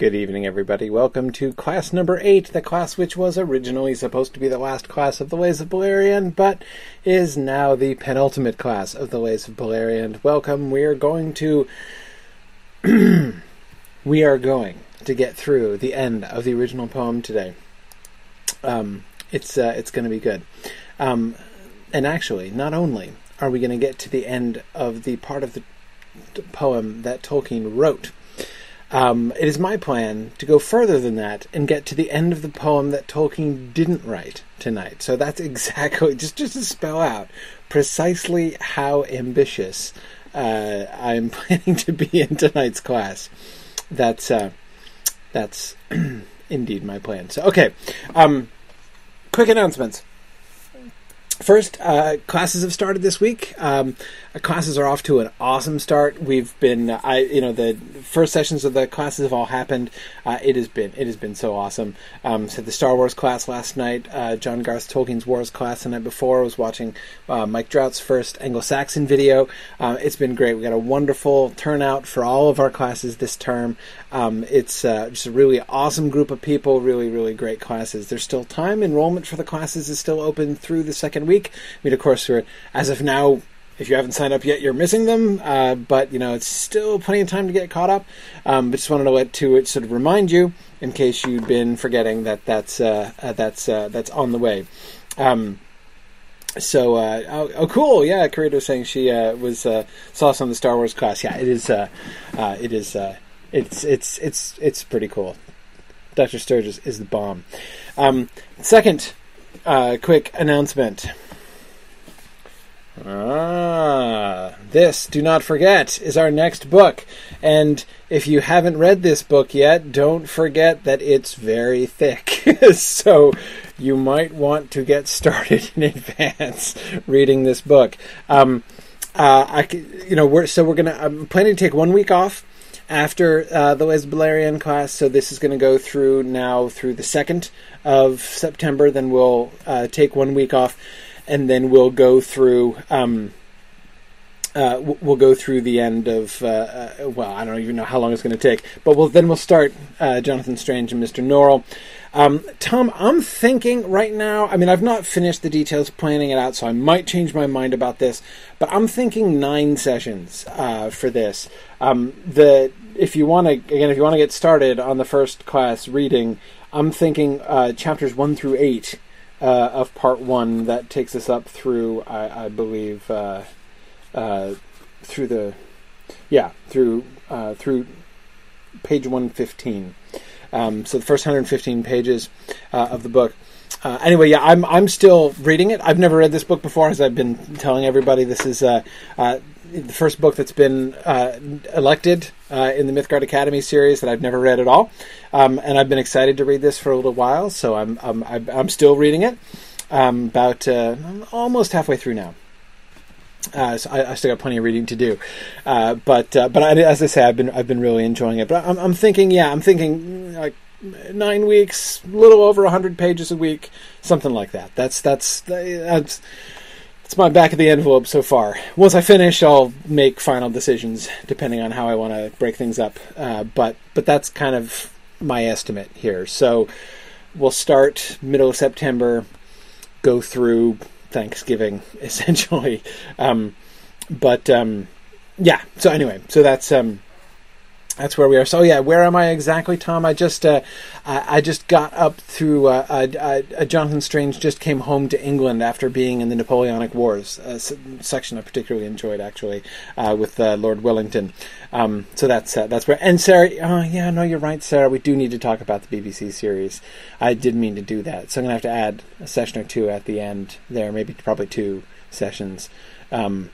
Good evening, everybody. Welcome to class number eight, the class which was originally supposed to be the last class of the Lays of Beleriand, but is now the penultimate class of the Lays of Beleriand. Welcome. We are going to. we are going to get through the end of the original poem today. Um, it's uh, it's going to be good. Um, and actually, not only are we going to get to the end of the part of the poem that Tolkien wrote um, it is my plan to go further than that and get to the end of the poem that Tolkien didn't write tonight. So that's exactly just just to spell out precisely how ambitious uh, I'm planning to be in tonight's class. That's uh, that's indeed my plan. So okay, um, quick announcements. First, uh, classes have started this week. Um, classes are off to an awesome start. We've been, I, you know, the first sessions of the classes have all happened. Uh, it has been, it has been so awesome. Um, so the Star Wars class last night, uh, John Garth Tolkien's Wars class the night before. I was watching uh, Mike Drout's first Anglo-Saxon video. Uh, it's been great. We got a wonderful turnout for all of our classes this term. Um, it's uh, just a really awesome group of people. Really, really great classes. There's still time. Enrollment for the classes is still open through the second week. I mean, of course, we're as of now if you haven't signed up yet, you're missing them. Uh, but you know, it's still plenty of time to get caught up. Um, but just wanted to let to it sort of remind you in case you've been forgetting that that's uh, uh, that's uh, that's on the way. Um, so uh, oh, oh, cool yeah Karita was saying she uh, was uh, saw some of the Star Wars class yeah it is uh, uh, it is it's it's it's it's pretty cool Dr. Sturgis is the bomb um, second quick announcement Ah, this, do not forget, is our next book. And if you haven't read this book yet, don't forget that it's very thick. so you might want to get started in advance reading this book. Um, uh, I, you know, we're, so we're gonna. I'm planning to take one week off after uh, the Les Beleriand class. So this is going to go through now through the second of September. Then we'll uh, take one week off and then we'll go through. Um, uh, we'll go through the end of. Uh, uh, well, I don't even know how long it's going to take, but we'll then we'll start uh, Jonathan Strange and Mister Norrell. Um, Tom, I'm thinking right now. I mean, I've not finished the details planning it out, so I might change my mind about this. But I'm thinking nine sessions for this. Um, the if you want to again, if you want to get started on the first class reading, I'm thinking uh, chapters one through eight uh, of part one that takes us up through, I, I believe, uh, uh, through the, yeah, through uh, through page one fifteen. Um, so the first 115 pages uh, of the book. Uh, anyway, yeah, I'm I'm still reading it. I've never read this book before, as I've been telling everybody. This is uh, uh, the first book that's been elected uh, in the Mythgard Academy series that I've never read at all, um, and I've been excited to read this for a little while. So I'm I'm, I'm still reading it. Um, about uh, almost halfway through now. Uh, so I, I, still got plenty of reading to do, uh, but uh, but I, as I say, I've been I've been really enjoying it. But I'm, I'm thinking, yeah, I'm thinking like nine weeks, a little over hundred pages a week, something like that. That's that's that's it's my back of the envelope so far. Once I finish, I'll make final decisions depending on how I want to break things up. Uh, but but that's kind of my estimate here. So we'll start middle of September, go through Thanksgiving essentially. Um, but um, yeah. So anyway, so that's um, that's where we are. So yeah, where am I exactly, Tom? I just uh, I, just got up through uh, uh, uh, Jonathan Strange just came home to England after being in the Napoleonic Wars uh, section I particularly enjoyed actually uh, with Lord Wellington. Um, so that's that's where. And Sarah, oh yeah, no, you're right, Sarah. We do need to talk about the BBC series. I did mean to do that, so I'm gonna have to add a session or two at the end there, maybe probably two sessions. Um,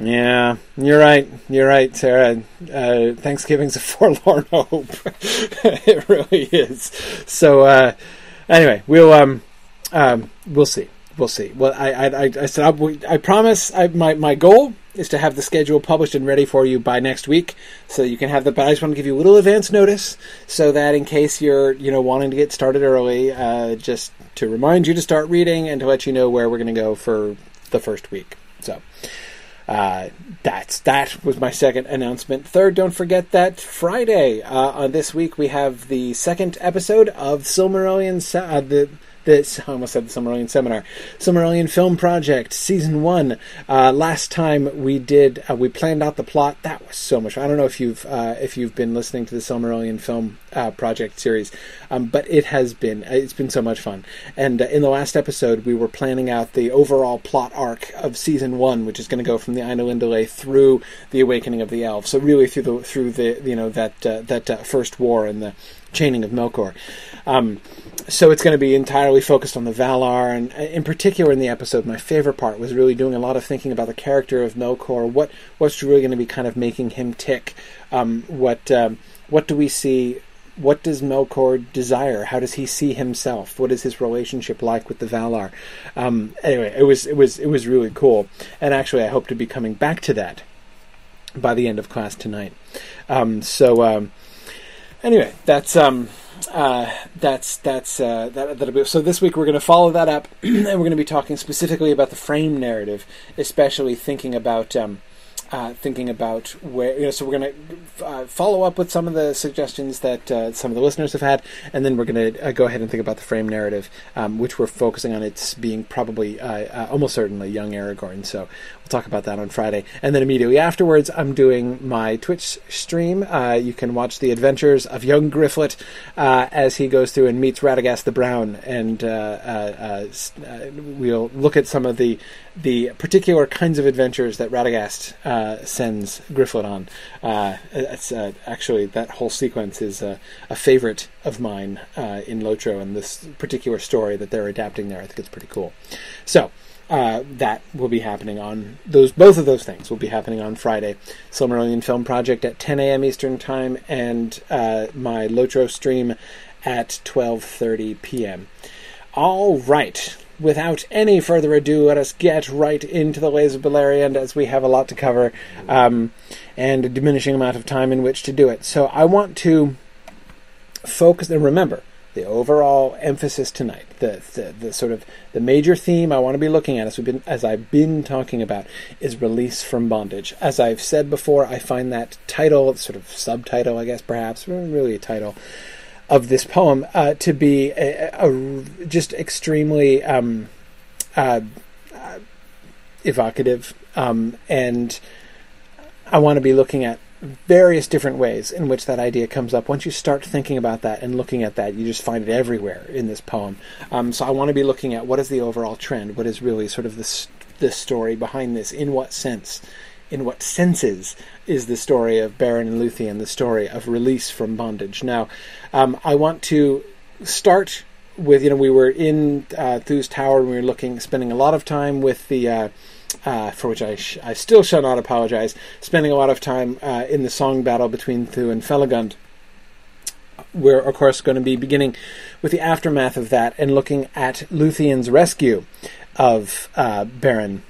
yeah, you're right. You're right, Sarah. Uh, Thanksgiving's a forlorn hope. it really is. So, uh, anyway, we'll um, um, we'll see. We'll see. Well, I I, I said I, I promise. I, my my goal is to have the schedule published and ready for you by next week, so you can have the. But I just want to give you a little advance notice, so that in case you're you know wanting to get started early, uh, just to remind you to start reading and to let you know where we're going to go for the first week. So. Uh, that's that was my second announcement. Third, don't forget that Friday uh, on this week we have the second episode of Silmarillion. Uh, the this I almost said the Silmarillion Seminar, Silmarillion Film Project Season One. Uh, last time we did, uh, we planned out the plot. That was so much. I don't know if you've uh, if you've been listening to the Silmarillion Film uh, Project series, um, but it has been it's been so much fun. And uh, in the last episode, we were planning out the overall plot arc of Season One, which is going to go from the Ainulindalë through the Awakening of the Elves. So really through the through the you know that uh, that first war and the chaining of Melkor. Um, so it's going to be entirely focused on the Valar, and uh, in particular in the episode, my favorite part was really doing a lot of thinking about the character of Melkor. What what's really going to be kind of making him tick? Um, what um, what do we see? What does Melkor desire? How does he see himself? What is his relationship like with the Valar? Um, anyway, it was it was it was really cool, and actually, I hope to be coming back to that by the end of class tonight. Um, so um, anyway, that's um, uh, that's that's uh, that, that'll be so. This week we're going to follow that up, and we're going to be talking specifically about the frame narrative, especially thinking about um, uh, thinking about where you know. So we're going to uh, follow up with some of the suggestions that uh, some of the listeners have had, and then we're going to uh, go ahead and think about the frame narrative, um, which we're focusing on. It's being probably uh, uh, almost certainly young Aragorn. So talk about that on Friday, and then immediately afterwards, I'm doing my Twitch stream. you can watch the adventures of young Grifflet as he goes through and meets Radagast the Brown, and we'll look at some of the the particular kinds of adventures that Radagast uh, sends Grifflet on. Uh, it's uh, actually that whole sequence is a favorite of mine uh, in Lotro, and this particular story that they're adapting there, I think it's pretty cool. So. Uh, that will be happening on those. Both of those things will be happening on Friday. Silmarillion Film Project at 10 a.m. Eastern Time, and uh, my Lotro stream at 12:30 p.m. All right, without any further ado, let us get right into the Lays of Beleriand as we have a lot to cover um, and a diminishing amount of time in which to do it. So I want to focus and remember the overall emphasis tonight, the, the, the sort of the major theme I want to be looking at as we've been as I've been talking about is release from bondage. As I've said before, I find that title, sort of subtitle, I guess perhaps, really a title, of this poem uh, to be a, a, just extremely um, uh, uh, evocative, um, and I want to be looking at various different ways in which that idea comes up. Once you start thinking about that and looking at that, you just find it everywhere in this poem. Um, so I want to be looking at what is the overall trend, what is really sort of this the story behind this, in what sense in what senses is the story of Beren and Luthien, the story of release from bondage. Now, um, I want to start with you know we were in uh, Thu's tower and we were looking, spending a lot of time with the. Uh, uh, for which I, sh- I still shall not apologize, spending a lot of time uh, in the song battle between Thu and Felagund. We're, of course, going to be beginning with the aftermath of that and looking at Luthien's rescue of uh, Beren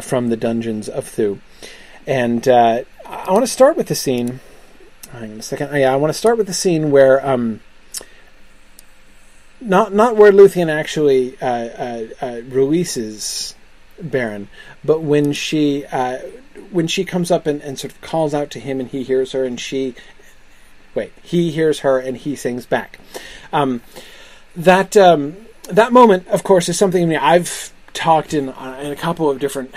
from the dungeons of Thu. And uh, I want to start with the scene. Hang on a second. Yeah, I want to start with the scene where, um, not not where Luthien actually uh, uh, uh releases Beren, but when she uh, when she comes up and, and sort of calls out to him, and he hears her, and she wait, he hears her, and he sings back. Um, that um, that moment, of course, is something I've talked in uh, in a couple of different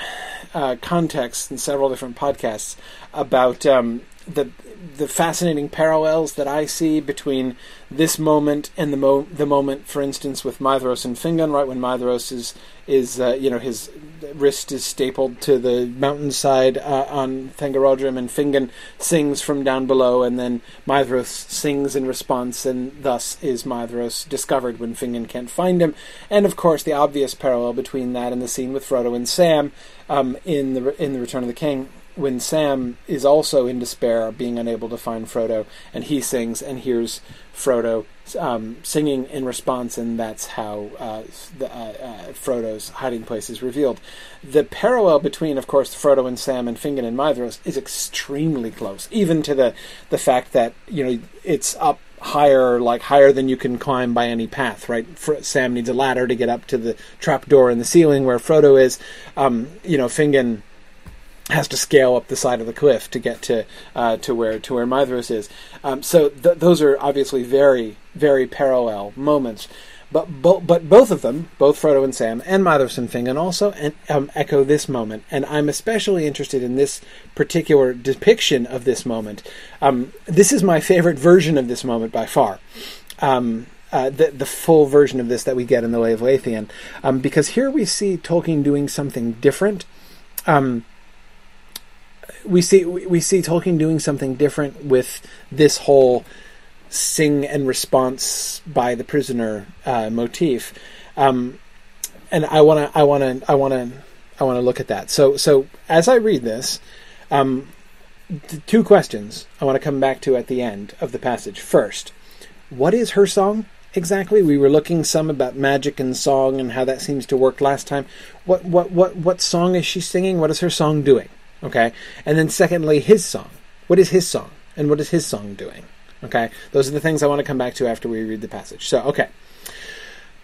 uh, contexts and several different podcasts about um, the the fascinating parallels that I see between this moment and the mo- the moment, for instance, with Maedhros and Fingon, right when Maedhros is is uh, you know his wrist is stapled to the mountainside uh, on Thangorodrim, and Fingon sings from down below, and then Maedhros sings in response, and thus is Maedhros discovered when Fingon can't find him. And of course, the obvious parallel between that and the scene with Frodo and Sam um, in the in the Return of the King when Sam is also in despair, being unable to find Frodo, and he sings and hears Frodo um, singing in response, and that's how uh, the, uh, uh, Frodo's hiding place is revealed. The parallel between, of course, Frodo and Sam and Fingon and Maedhros is extremely close, even to the the fact that you know it's up higher, like higher than you can climb by any path. Right? Sam needs a ladder to get up to the trap door in the ceiling where Frodo is. Um, you know, Fingon has to scale up the side of the cliff to get to uh, to where to where Maedhros is. Um, so th- those are obviously very very parallel moments. But bo- but both of them, both Frodo and Sam and Maedhros and Fingon, also en- um, echo this moment, and I'm especially interested in this particular depiction of this moment. Um, this is my favorite version of this moment by far. Um, uh, the the full version of this that we get in the Lay of Leithian, um, because here we see Tolkien doing something different. Um, we see we see Tolkien doing something different with this whole sing and response by the prisoner uh, motif, um, and I want to I want to I want to I want to look at that. So so as I read this, um, two questions I want to come back to at the end of the passage. First, what is her song? Exactly. We were looking some about magic and song and how that seems to work last time. What what what what song is she singing? What is her song doing? Okay. And then secondly, his song. What is his song? And what is his song doing? Okay. Those are the things I want to come back to after we read the passage. So, okay.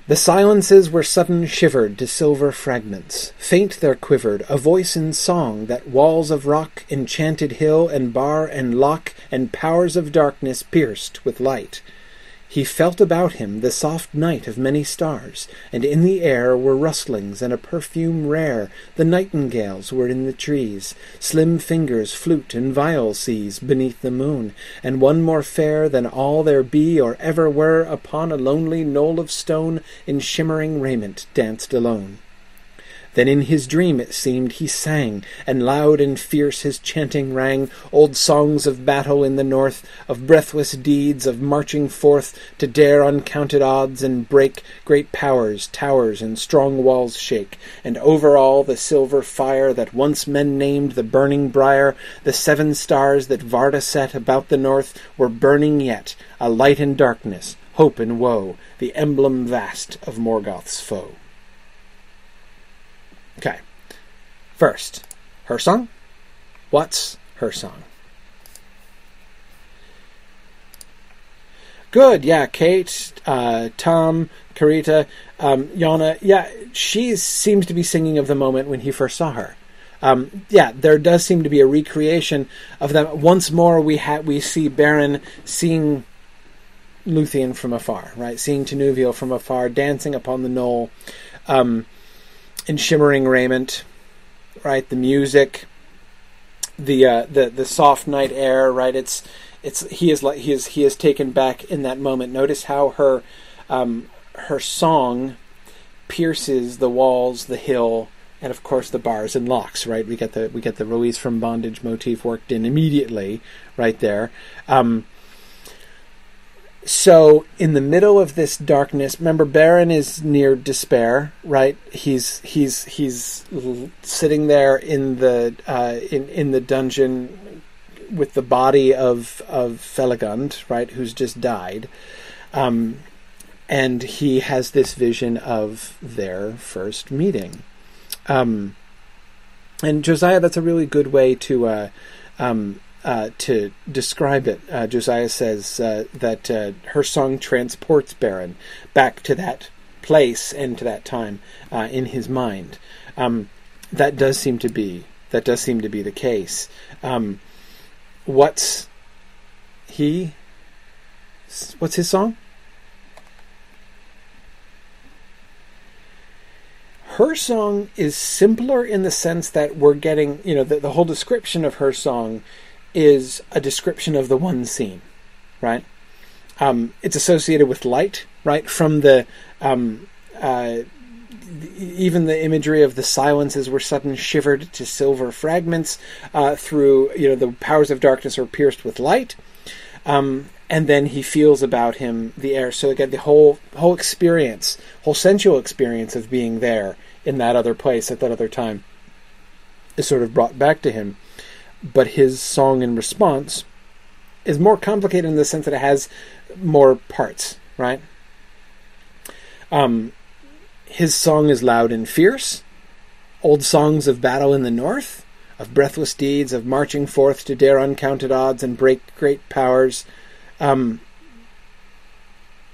The silences were sudden shivered to silver fragments. Faint there quivered a voice in song that walls of rock, enchanted hill and bar and lock, and powers of darkness pierced with light. He felt about him the soft night of many stars, and in the air were rustlings and a perfume rare. The nightingales were in the trees, slim fingers flute and viol seize beneath the moon, and one more fair than all there be or ever were upon a lonely knoll of stone in shimmering raiment danced alone. Then in his dream it seemed he sang, and loud and fierce his chanting rang, old songs of battle in the north, of breathless deeds, of marching forth to dare uncounted odds and break great powers, towers and strong walls shake, and over all the silver fire that once men named the burning briar, the seven stars that Varda set about the north were burning yet, a light in darkness, hope and woe, the emblem vast of Morgoth's foe. Okay. First, her song. What's her song? Good, yeah. Kate, uh, Tom, Carita, um, Yana, yeah, she seems to be singing of the moment when he first saw her. Um, yeah, there does seem to be a recreation of them. Once more, we ha- we see Beren seeing Luthien from afar, right? Seeing Tinuviel from afar, dancing upon the knoll. Um, in shimmering raiment, right? The music, the uh, the the soft night air, right? It's it's he is like he is he is taken back in that moment. Notice how her um, her song pierces the walls, the hill, and of course the bars and locks. Right? We get the we get the release from bondage motif worked in immediately, right there. Um, so in the middle of this darkness remember Beren is near despair right? He's he's he's sitting there in the uh, in in the dungeon with the body of of Felagund right who's just died. Um, and he has this vision of their first meeting. Um, and Josiah that's a really good way to uh, um, uh, to describe it, uh, Josiah says uh, that uh, her song transports Beren back to that place and to that time uh, in his mind. Um, that does seem to be that does seem to be the case. Um, what's he? What's his song? her song is simpler in the sense that we're getting, you know, the, the whole description of her song is a description of the one scene, right? Um, it's associated with light, right? From the um, uh, even the imagery of the silences were sudden shivered to silver fragments uh, through you know the powers of darkness are pierced with light um, and then he feels about him the air so again the whole whole experience whole sensual experience of being there in that other place at that other time is sort of brought back to him but his song in response is more complicated in the sense that it has more parts, right? Um, his song is loud and fierce. Old songs of battle in the north, of breathless deeds, of marching forth to dare uncounted odds and break great powers. Um,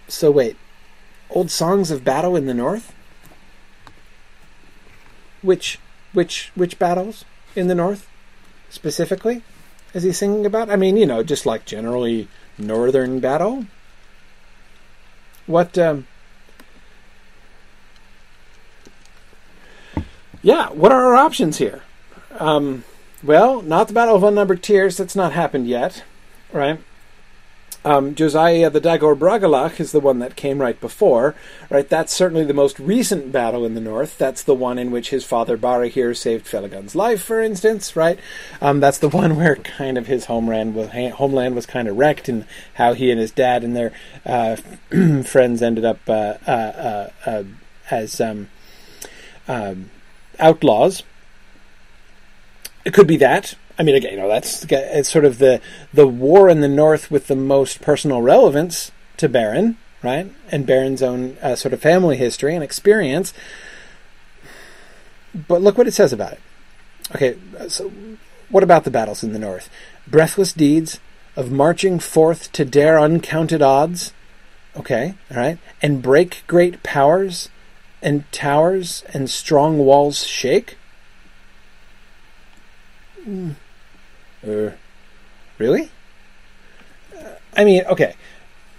so wait, old songs of battle in the north? Which which which battles in the north? Specifically is he singing about? I mean, you know, just like generally northern battle. What? Um, yeah, what are our options here? Um, well, not the Battle of Unnumbered Tears. That's not happened yet, right? Um, Josiah the Dagor Bragollach is the one that came right before, right? That's certainly the most recent battle in the north. That's the one in which his father Barahir saved Felagund's life, for instance, right? Um, that's the one where kind of his homeland was homeland was kind of wrecked, and how he and his dad and their uh, friends ended up uh, uh, uh, uh as um, um, outlaws. It could be that, I mean, again, you know, that's it's sort of the the war in the north with the most personal relevance to Beren, right? And Beren's own uh, sort of family history and experience. But look what it says about it. Okay, so what about the battles in the north? Breathless deeds of marching forth to dare uncounted odds. Okay, all right, and break great powers, and towers and strong walls shake. Mm. Really? Uh, I mean, okay,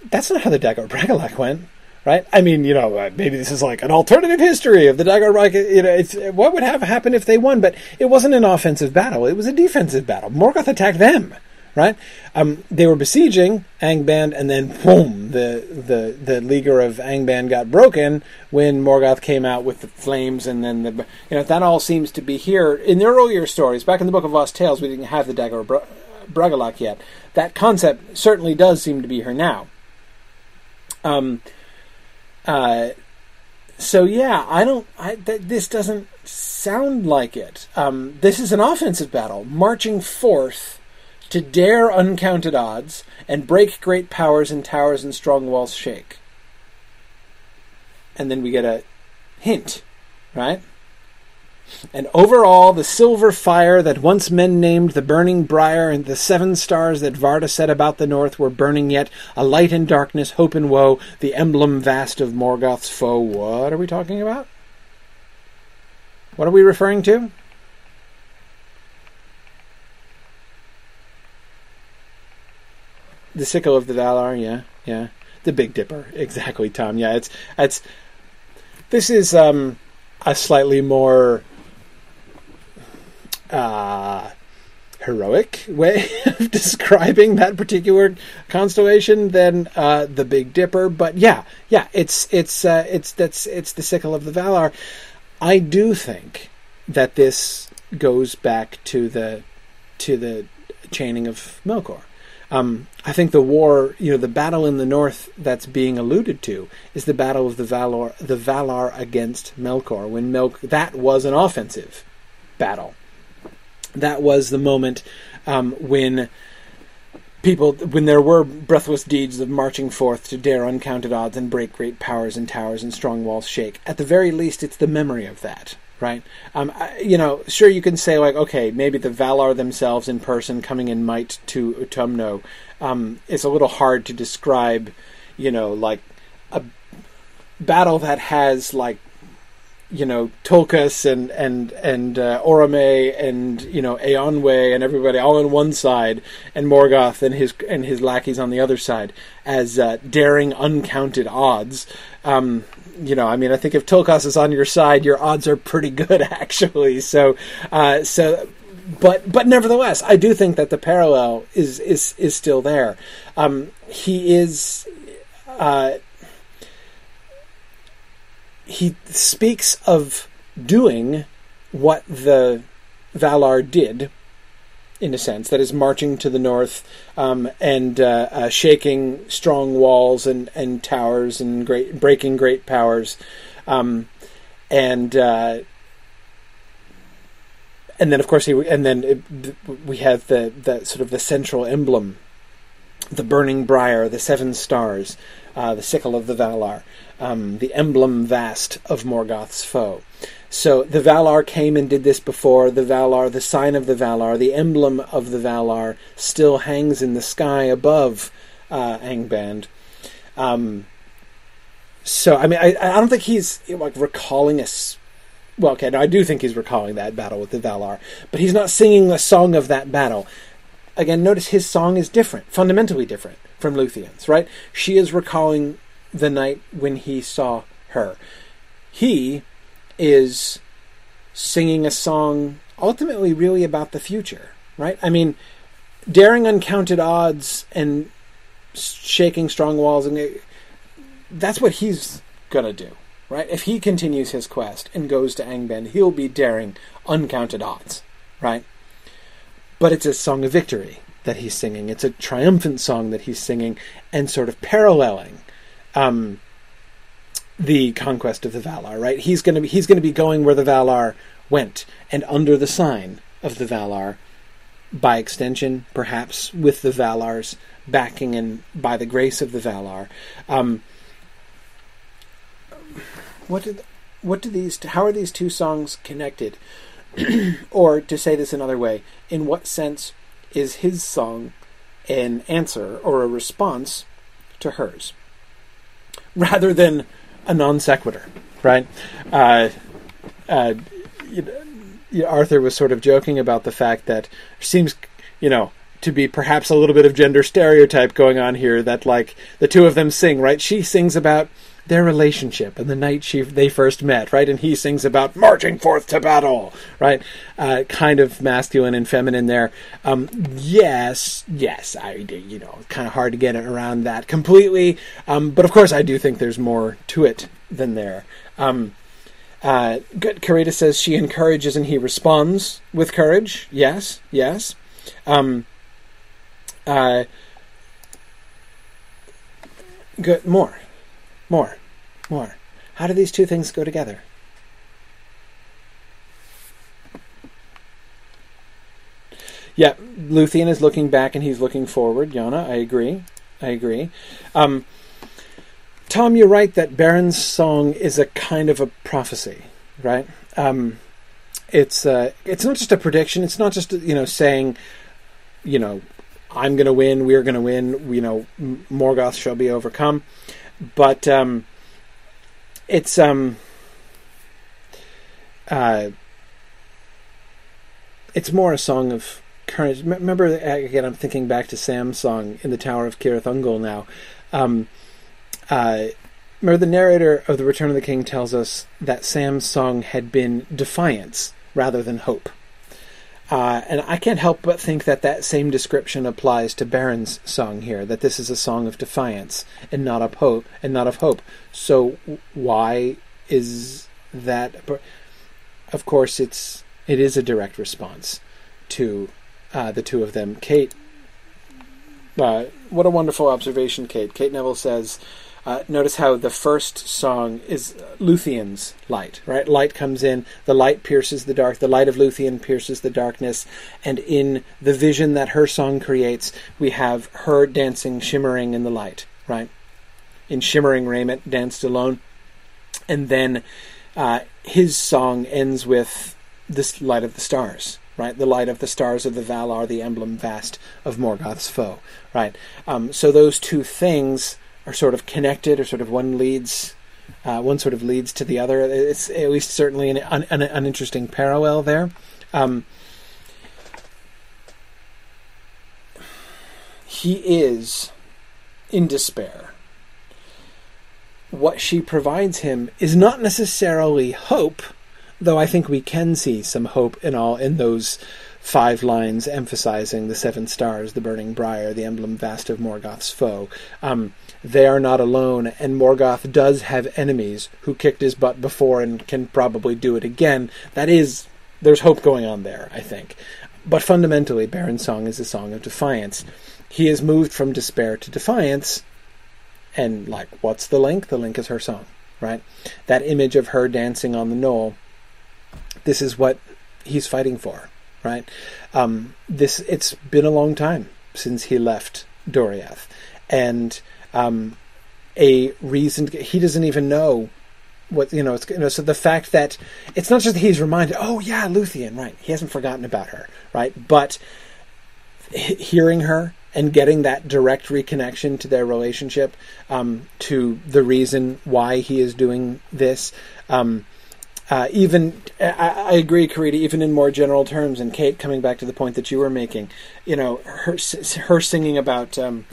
that's not how the Dagor Bragollach went, right? I mean, you know, uh, maybe this is like an alternative history of the Dagor Bragollach. You know, it's what would have happened if they won, but it wasn't an offensive battle; it was a defensive battle. Morgoth attacked them right? Um, they were besieging Angband, and then boom, the the the leaguer of Angband got broken when Morgoth came out with the flames, and then the you know that all seems to be here in the earlier stories. Back in the Book of Lost Tales, we didn't have the Dagor Bra- yet. That concept certainly does seem to be here now. Um. Uh. So yeah, I don't. I th- this doesn't sound like it. Um, this is an offensive battle, marching forth to dare uncounted odds, and break great powers and towers and strong walls shake. And then we get a hint, right? And over all the silver fire that once men named the burning briar, and the seven stars that Varda set about the north were burning yet, a light in darkness, hope and woe, the emblem vast of Morgoth's foe. What are we talking about? What are we referring to? The sickle of the Valar, yeah, yeah. The Big Dipper, exactly, Tom. Yeah, it's it's. This is um, a slightly more uh, heroic way of describing that particular constellation than uh, the Big Dipper. But yeah, yeah, it's it's uh, it's that's it's the sickle of the Valar. I do think that this goes back to the to the chaining of Melkor. Um, I think the war, you know, the battle in the north that's being alluded to is the battle of the Valar, the Valar against Melkor. When Melk, that was an offensive battle. That was the moment um, when people, when there were breathless deeds of marching forth to dare uncounted odds and break great powers and towers and strong walls shake. At the very least, it's the memory of that right? Um, I, you know, sure you can say like, okay, maybe the Valar themselves in person coming in might to Utumno. Um, it's a little hard to describe, you know, like a battle that has like you know Tulkas and and and uh, Orome and you know Eonwe and everybody all on one side, and Morgoth and his and his lackeys on the other side as uh, daring uncounted odds. Um, you know, I mean, I think if Tulkas is on your side, your odds are pretty good actually. So, uh, so, but but nevertheless, I do think that the parallel is is is still there. Um, he is. Uh, he speaks of doing what the Valar did in a sense, that is marching to the north um, and uh, uh, shaking strong walls and, and towers and great breaking great powers, um, and uh, and then of course he and then it, we have the the sort of the central emblem, the burning briar, the seven stars, uh, the sickle of the Valar, um, the emblem vast of Morgoth's foe. So the Valar came and did this before. The Valar, the sign of the Valar, the emblem of the Valar, still hangs in the sky above uh, Angband. Um, so I mean, I, I don't think he's like recalling a well, okay, now I do think he's recalling that battle with the Valar, but he's not singing the song of that battle. Again, notice his song is different, fundamentally different from Luthien's, right? She is recalling the night when he saw her. He is singing a song ultimately really about the future, right? I mean, daring uncounted odds and shaking strong walls and that's what he's gonna do, right? If he continues his quest and goes to Angband, he'll be daring uncounted odds, right? But it's a song of victory that he's singing. It's a triumphant song that he's singing and sort of paralleling um, the conquest of the Valar, right? He's gonna be he's gonna be going where the Valar went and under the sign of the Valar, by extension, perhaps with the Valar's backing and by the grace of the Valar. Um, what did what do these how are these two songs connected? or to say this another way, in what sense is his song an answer or a response to hers, rather than a non sequitur, right? Uh, uh, you know, Arthur was sort of joking about the fact that seems, you know, to be perhaps a little bit of gender stereotype going on here. That like the two of them sing, right? She sings about their relationship and the night she they first met, right? And he sings about marching forth to battle, right? Uh, kind of masculine and feminine there. Um, yes, yes, I you know, kind of hard to get around that completely. Um, but of course, I do think there's more to it than there. Um, uh, Carita says she encourages and he responds with courage. Yes, yes. Um, uh, good. More. More. More. How do these two things go together? Yeah, Luthien is looking back and he's looking forward. Yona, I agree. I agree. Um, Tom, you're right that Beren's song is a kind of a prophecy, right? Um, it's uh, it's not just a prediction. It's not just you know saying, you know, I'm going to win. We're going to win. You know, Morgoth shall be overcome but um, it's um, uh, it's more a song of courage. Remember, again, I'm thinking back to Sam's song in the Tower of Cirith Ungol now. Um, uh, remember, the narrator of The Return of the King tells us that Sam's song had been defiance rather than hope. Uh, and I can't help but think that that same description applies to Beren's song here. That this is a song of defiance and not of hope, and not of hope. So why is that? Of course, it's it is a direct response to uh, the two of them. Kate, uh, what a wonderful observation, Kate. Kate Neville says uh, notice how the first song is Luthien's light, right? Light comes in, the light pierces the dark, the light of Luthien pierces the darkness, and in the vision that her song creates, we have her dancing, shimmering in the light, right? In shimmering raiment, danced alone. And then uh, his song ends with this light of the stars, right? The light of the stars of the Valar, the emblem vast of Morgoth's foe, right? Um, so those two things are sort of connected, or sort of one leads, uh, one sort of leads to the other. It's at least certainly an, an, an interesting parallel there. Um, he is in despair. What she provides him is not necessarily hope, though I think we can see some hope in all in those five lines emphasizing the seven stars, the burning briar, the emblem vast of Morgoth's foe. Um, they are not alone, and Morgoth does have enemies who kicked his butt before and can probably do it again. That is, there's hope going on there, I think. But fundamentally, Beren's song is a song of defiance. He is moved from despair to defiance, and like, what's the link? The link is her song, right? That image of her dancing on the knoll. This is what he's fighting for, right? Um, this it's been a long time since he left Doriath, and um, a reason. To, He doesn't even know what you know. It's you know. So the fact that it's not just that he's reminded. Oh yeah, Luthien, right? He hasn't forgotten about her, right? But hearing her and getting that direct reconnection to their relationship, um, to the reason why he is doing this, um, uh, even I, I agree, Karita. Even in more general terms, and Kate, coming back to the point that you were making, you know, her her singing about um,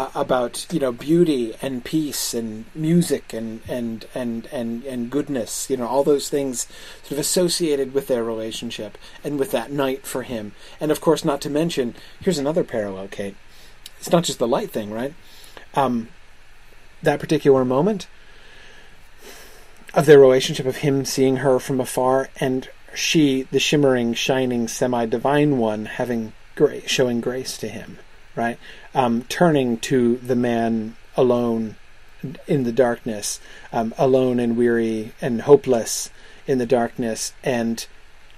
uh, about you know beauty and peace and music and and and and and goodness, you know, all those things sort of associated with their relationship and with that night for him, and of course, not to mention, here's another parallel, Kate. It's not just the light thing, right? Um, that particular moment of their relationship of him seeing her from afar and she the shimmering shining semi-divine one having gra- showing grace to him right? Um, turning to the man alone in the darkness um, alone and weary and hopeless in the darkness and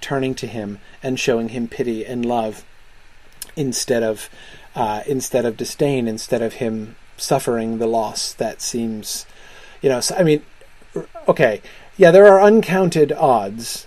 turning to him and showing him pity and love instead of uh, instead of disdain instead of him suffering the loss that seems you know so, i mean okay, yeah, there are uncounted odds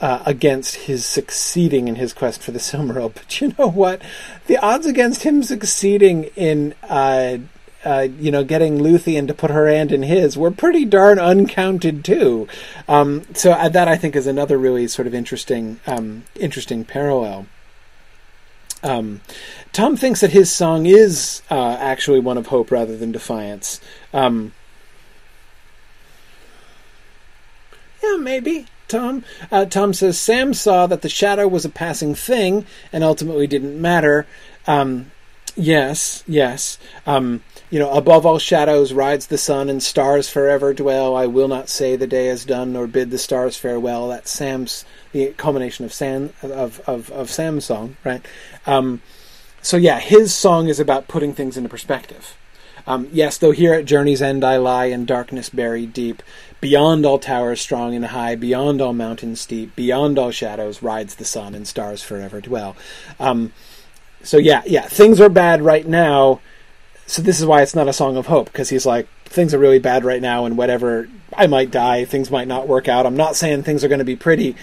uh, against his succeeding in his quest for the Silmaril, but you know what? The odds against him succeeding in, uh, uh, you know, getting Luthien to put her hand in his were pretty darn uncounted too. Um, so uh, that I think is another really sort of interesting, um, interesting parallel. Um, Tom thinks that his song is uh, actually one of hope rather than defiance. Um, Yeah, maybe. Tom. Uh, Tom says Sam saw that the shadow was a passing thing and ultimately didn't matter. Um, yes, yes. Um, you know, above all shadows rides the sun and stars forever dwell. I will not say the day is done nor bid the stars farewell. That's Sam's the culmination of Sam of of, of Sam's song, right? Um, so yeah, his song is about putting things into perspective. Um, yes, though here at journey's end I lie in darkness buried deep. Beyond all towers strong and high, beyond all mountains steep, beyond all shadows rides the sun, and stars forever dwell. Um, so yeah, yeah, things are bad right now. So this is why it's not a song of hope because he's like things are really bad right now, and whatever I might die, things might not work out. I'm not saying things are going to be pretty,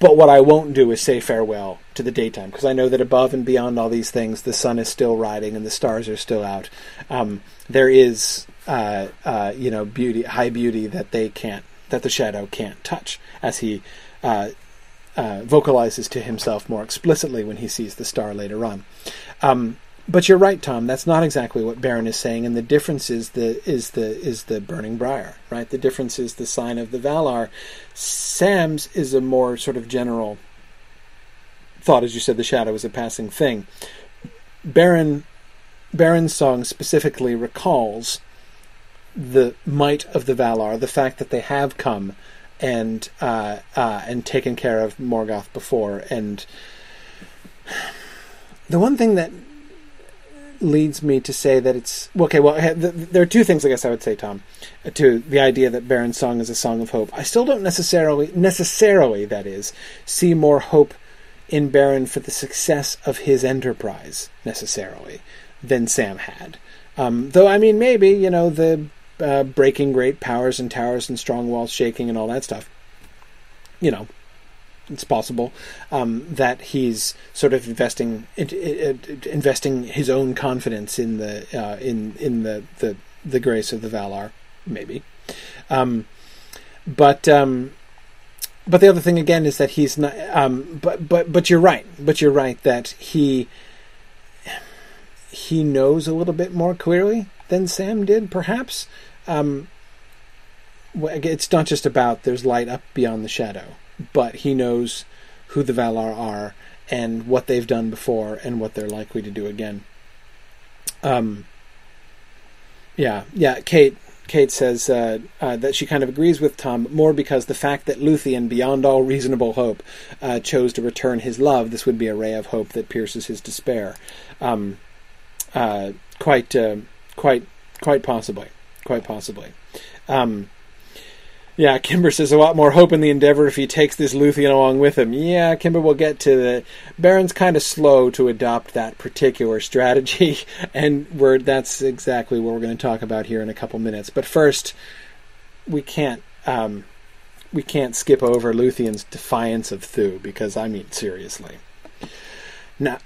but what I won't do is say farewell to the daytime because I know that above and beyond all these things, the sun is still riding and the stars are still out. Um, there is uh, uh, you know beauty, high beauty that they can't, that the shadow can't touch, as he uh, uh, vocalizes to himself more explicitly when he sees the star later on. Um, but you're right, Tom. That's not exactly what Beren is saying, and the difference is the is the is the burning briar, right? The difference is the sign of the Valar. Sam's is a more sort of general thought, as you said, the shadow is a passing thing. Beren Beren's song specifically recalls the might of the Valar, the fact that they have come and uh, uh, and taken care of Morgoth before, and the one thing that leads me to say that it's okay. Well, there are two things I guess I would say, Tom, to the idea that Beren's song is a song of hope. I still don't necessarily necessarily that is see more hope in Beren for the success of his enterprise necessarily than Sam had. Um, though I mean, maybe you know the uh, breaking great powers and towers and strong walls shaking and all that stuff. You know, it's possible um, that he's sort of investing investing his own confidence in the uh, in in the, the the grace of the Valar, maybe. Um, but um, but the other thing again is that he's not. Um, but but but you're right. But you're right that he he knows a little bit more clearly than Sam did, perhaps. Um, it's not just about there's light up beyond the shadow, but he knows who the Valar are and what they've done before and what they're likely to do again. Um, yeah, yeah. Kate, Kate says uh, uh, that she kind of agrees with Tom more because the fact that Luthien, beyond all reasonable hope, uh, chose to return his love. This would be a ray of hope that pierces his despair. Um, uh, quite, uh, quite, quite possibly, quite possibly. Um, yeah, Kimber says a lot more hope in the endeavor if he takes this Luthien along with him. Yeah, Kimber will get to the. Beren's kind of slow to adopt that particular strategy, and we're that's exactly what we're going to talk about here in a couple minutes. But first, we can't um, we can't skip over Luthien's defiance of Thu because I mean seriously.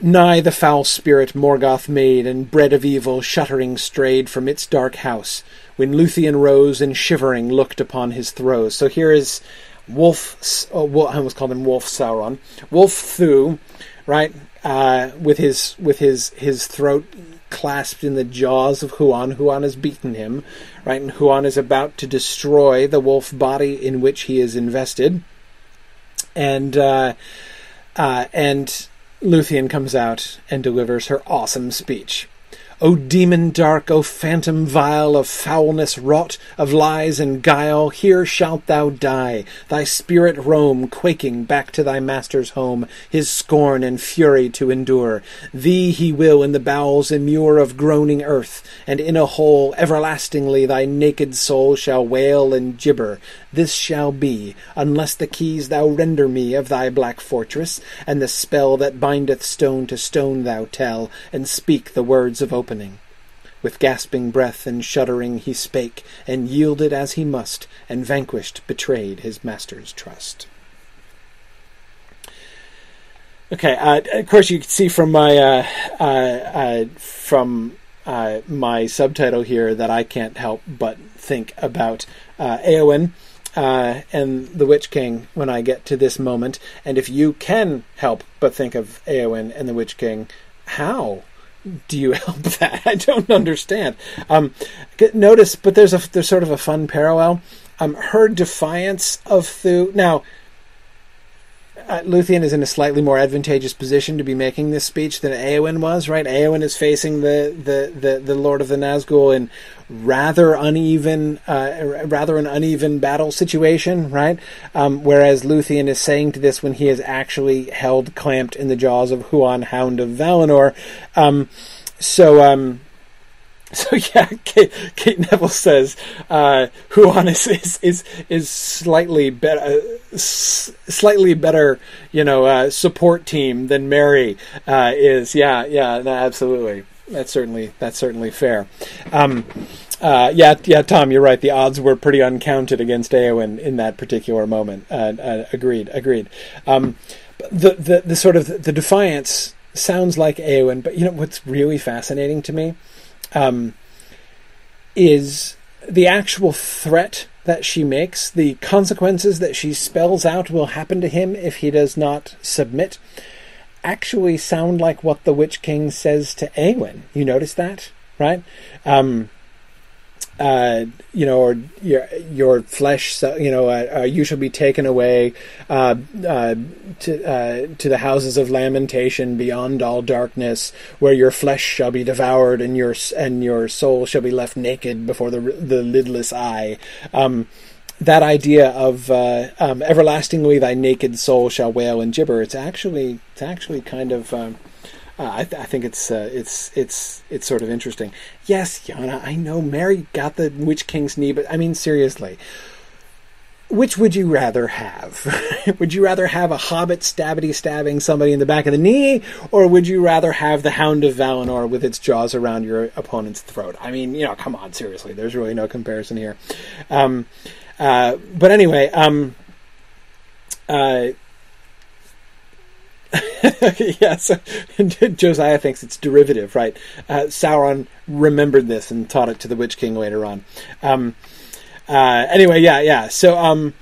Nigh the foul spirit Morgoth made, and bred of evil, shuddering strayed from its dark house, when Luthien rose and shivering looked upon his throes. So here is Wolf, Wolf I almost called him Wolf Sauron, Wolf Thu, right, uh, with his with his his throat clasped in the jaws of Huan. Huan has beaten him, right, and Huan is about to destroy the wolf body in which he is invested, and uh, uh, and Luthien comes out and delivers her awesome speech. O demon dark, O phantom vile, of foulness wrought, of lies and guile, here shalt thou die, thy spirit roam, quaking back to thy master's home, his scorn and fury to endure. Thee he will in the bowels immure of groaning earth, and in a hole everlastingly thy naked soul shall wail and gibber. This shall be, unless the keys thou render me of thy black fortress, and the spell that bindeth stone to stone thou tell, and speak the words of opening. With gasping breath and shuddering he spake, and yielded as he must, and vanquished betrayed his master's trust. Okay, uh, of course you can see from my uh, uh, uh from uh, my subtitle here that I can't help but think about uh, Eowyn uh, and the Witch King when I get to this moment. And if you can help but think of Eowyn and the Witch King, how do you help that? I don't understand. Um, notice, but there's a there's sort of a fun parallel. Um, her defiance of Thu. Now, uh, Luthien is in a slightly more advantageous position to be making this speech than Eowyn was, right? Eowyn is facing the, the, the, the Lord of the Nazgul in rather uneven, uh, rather an uneven battle situation, right? Um, whereas Luthien is saying to this when he is actually held clamped in the jaws of Huan, Hound of Valinor. Um, so, um, So yeah, Kate, Kate Neville says uh, Huan is, is is slightly better, uh, slightly better, you know, uh, support team than Merry uh, is. Yeah, yeah, no, absolutely. That's certainly that's certainly fair. Um, uh, yeah, yeah, Tom, you're right. The odds were pretty uncounted against Eowyn in that particular moment. Uh, agreed, agreed. Um, the, the the sort of the defiance sounds like Eowyn, but you know what's really fascinating to me um, is the actual threat that she makes, the consequences that she spells out will happen to him if he does not submit, actually sound like what the Witch King says to Eowyn. You notice that, right? Um, uh, you know, or your your flesh, you know, uh, uh, you shall be taken away uh, uh, to to the houses of lamentation beyond all darkness, where your flesh shall be devoured and your and your soul shall be left naked before the the lidless eye. Um, that idea of um, everlastingly thy naked soul shall wail and gibber. It's actually it's actually kind of uh, I, th- I, think it's uh, it's it's it's sort of interesting. Yes, Yana, I know Merry got the Witch King's knee, but I mean seriously, which would you rather have? would you rather have a hobbit stabbity stabbing somebody in the back of the knee, or would you rather have the Hound of Valinor with its jaws around your opponent's throat? I mean, you know, come on, seriously, there's really no comparison here. Um, uh, but anyway, um, uh, yes, Josiah thinks it's derivative, right? Uh, Sauron remembered this and taught it to the Witch King later on. Um, uh, anyway, yeah, yeah. So, um,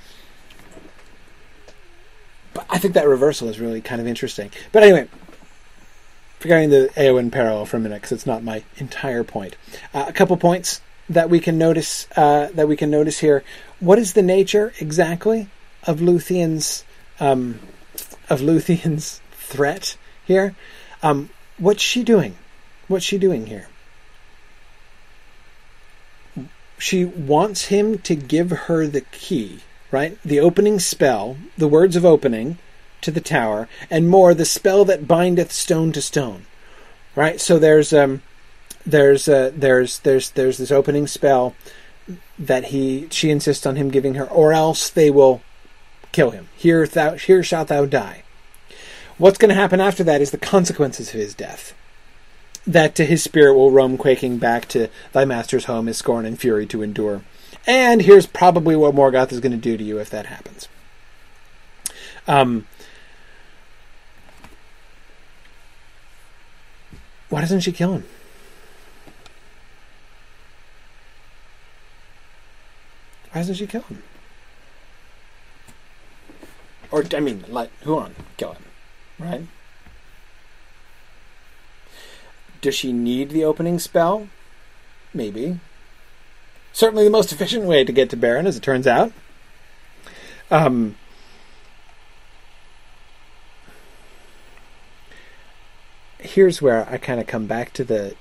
I think that reversal is really kind of interesting. But anyway, forgetting the Eowyn parallel for a minute because it's not my entire point. Uh, a couple points that we can notice uh, that we can notice here. What is the nature exactly of Luthien's um, of Luthien's threat here. Um, what's she doing? What's she doing here? She wants him to give her the key, right? The opening spell, the words of opening to the tower, and more, the spell that bindeth stone to stone, right? So there's um, there's uh, there's there's there's this opening spell that he she insists on him giving her, or else they will kill him. Here thou here shalt thou die. What's going to happen after that is the consequences of his death. That to his spirit will roam quaking back to thy master's home, his scorn and fury to endure. And here's probably what Morgoth is going to do to you if that happens. Um, why doesn't she kill him? Why doesn't she kill him? Or, I mean, let Huan kill him, right? Does she need the opening spell? Maybe. Certainly the most efficient way to get to Beren, as it turns out. Um, here's where I kind of come back to the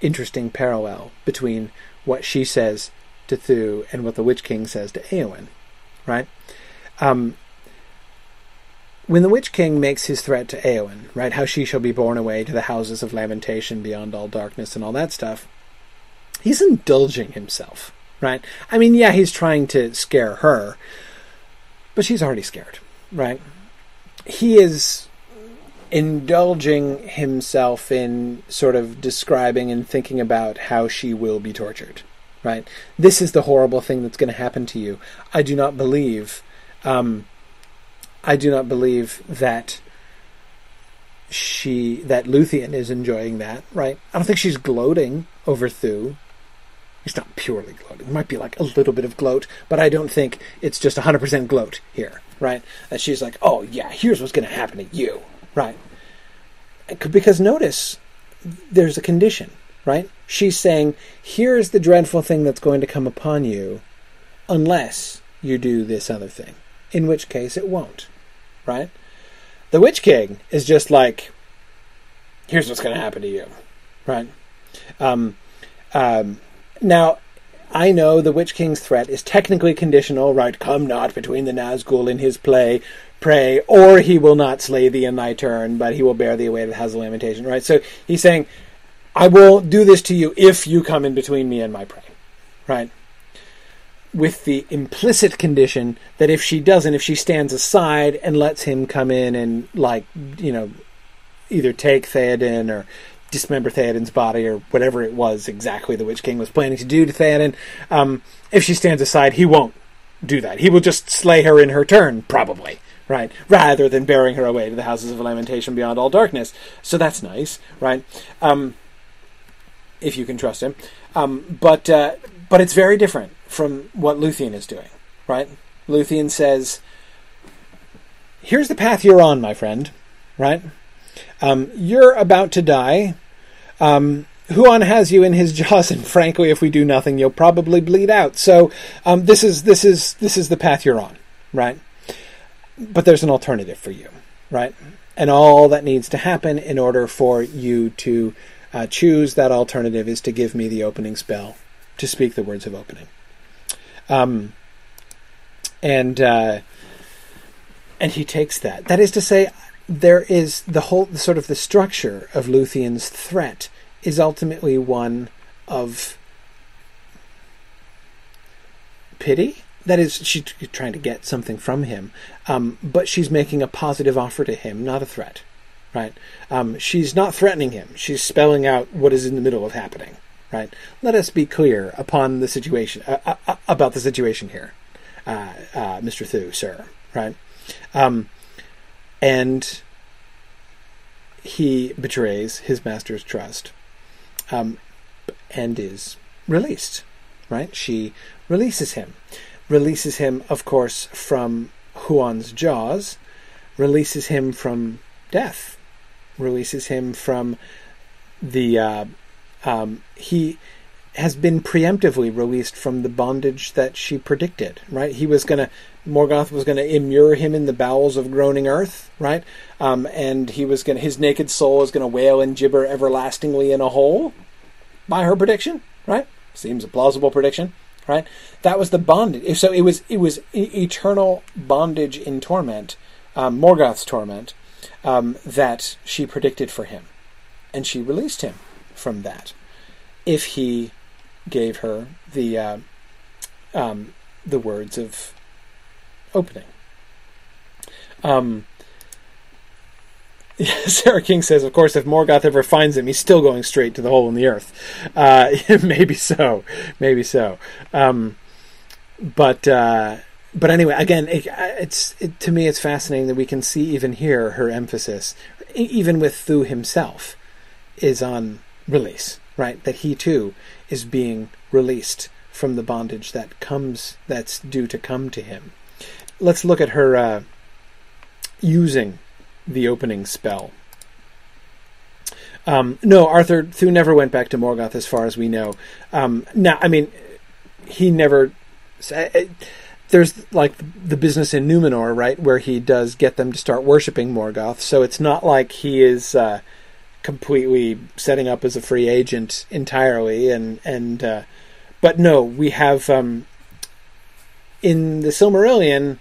interesting parallel between what she says to Thu and what the Witch King says to Eowyn, right? Um, when the Witch King makes his threat to Eowyn, right, how she shall be borne away to the houses of lamentation beyond all darkness and all that stuff, he's indulging himself, right? I mean, yeah, he's trying to scare her, but she's already scared, right? He is indulging himself in sort of describing and thinking about how she will be tortured, right? This is the horrible thing that's going to happen to you. I do not believe, um, I do not believe that she, that Luthien is enjoying that, right? I don't think she's gloating over Thu. It's not purely gloating. It might be like a little bit of gloat, but I don't think it's just 100% gloat here, right? That she's like, oh yeah, here's what's going to happen to you, right? Because notice, there's a condition, right? She's saying, here's the dreadful thing that's going to come upon you unless you do this other thing, in which case it won't, right? The Witch King is just like, here's what's going to happen to you, right? Um, um, now, I know the Witch King's threat is technically conditional, right? Come not between the Nazgul in his play, pray, or he will not slay thee in thy turn, but he will bear thee away to the house of lamentation, right? So he's saying, I will do this to you if you come in between me and my prey, right? With the implicit condition that if she doesn't, if she stands aside and lets him come in and, like, you know, either take Theoden or dismember Theoden's body or whatever it was exactly the Witch King was planning to do to Theoden. Um, if she stands aside, he won't do that. He will just slay her in her turn, probably, right? Rather than bearing her away to the houses of lamentation beyond all darkness. So that's nice, right? Um, if you can trust him. Um, but uh, but it's very different from what Luthien is doing, right? Luthien says, "Here's the path you're on, my friend, right? Um, you're about to die. Um, Huan has you in his jaws, and frankly, if we do nothing, you'll probably bleed out. So um, this is this is this is the path you're on, right? But there's an alternative for you, right? And all that needs to happen in order for you to uh, choose that alternative is to give me the opening spell to speak the words of opening. Um, and uh, and he takes that. That is to say, there is the whole sort of the structure of Luthien's threat is ultimately one of pity. That is, she's trying to get something from him, um, but she's making a positive offer to him, not a threat. Right? Um, she's not threatening him. She's spelling out what is in the middle of happening. Right? Let us be clear upon the situation uh, uh, about the situation here, uh, uh Mr. Thu, sir. Right? Um, and he betrays his master's trust um, and is released. Right? She releases him. Releases him, of course, from Huan's jaws, releases him from death, releases him from the. Um, he has been preemptively released from the bondage that she predicted, right? He was going to, Morgoth was going to immure him in the bowels of groaning earth, right? Um, and he was going to, his naked soul is going to wail and gibber everlastingly in a hole by her prediction, right? Seems a plausible prediction, right? That was the bondage. So it was, it was eternal bondage in torment, um, Morgoth's torment, um, that she predicted for him. And she released him from that if he gave her the uh, um, the words of opening. Um, Sarah King says, of course, if Morgoth ever finds him, he's still going straight to the hole in the earth. Uh, maybe so, maybe so. Um, but uh, but anyway, again, it, it's it, to me, it's fascinating that we can see even here her emphasis, even with Thu himself, is on release. Right, that he too is being released from the bondage that comes that's due to come to him. Let's look at her uh, using the opening spell. Um, no, Arthur Thu never went back to Morgoth, as far as we know. Um, now, I mean, he never. There's like the business in Numenor, right, where he does get them to start worshiping Morgoth. So it's not like he is uh, completely setting up as a free agent entirely. And and uh, but no, we have um, in the Silmarillion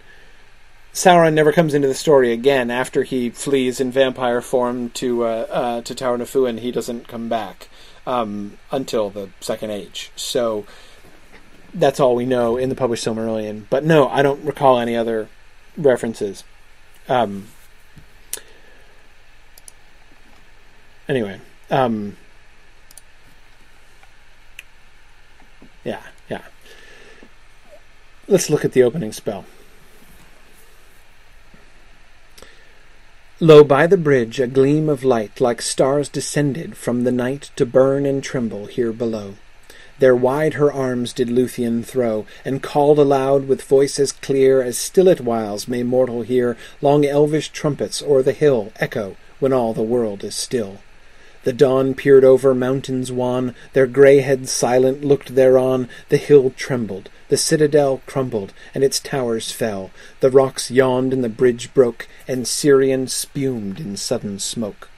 Sauron never comes into the story again after he flees in vampire form to uh, uh, to Taur-na-Fuin. He doesn't come back um, until the Second Age. So that's all we know in the published Silmarillion. But no, I don't recall any other references. Um, anyway, um, yeah, yeah. Let's look at the opening spell. Lo, by the bridge a gleam of light like stars descended from the night to burn and tremble here below. There wide her arms did Luthien throw, and called aloud with voice as clear as still at whiles may mortal hear long elvish trumpets o'er the hill echo when all the world is still. The dawn peered over mountains wan, their grey heads silent looked thereon, the hill trembled, the citadel crumbled, and its towers fell, the rocks yawned and the bridge broke, and Sirion spumed in sudden smoke.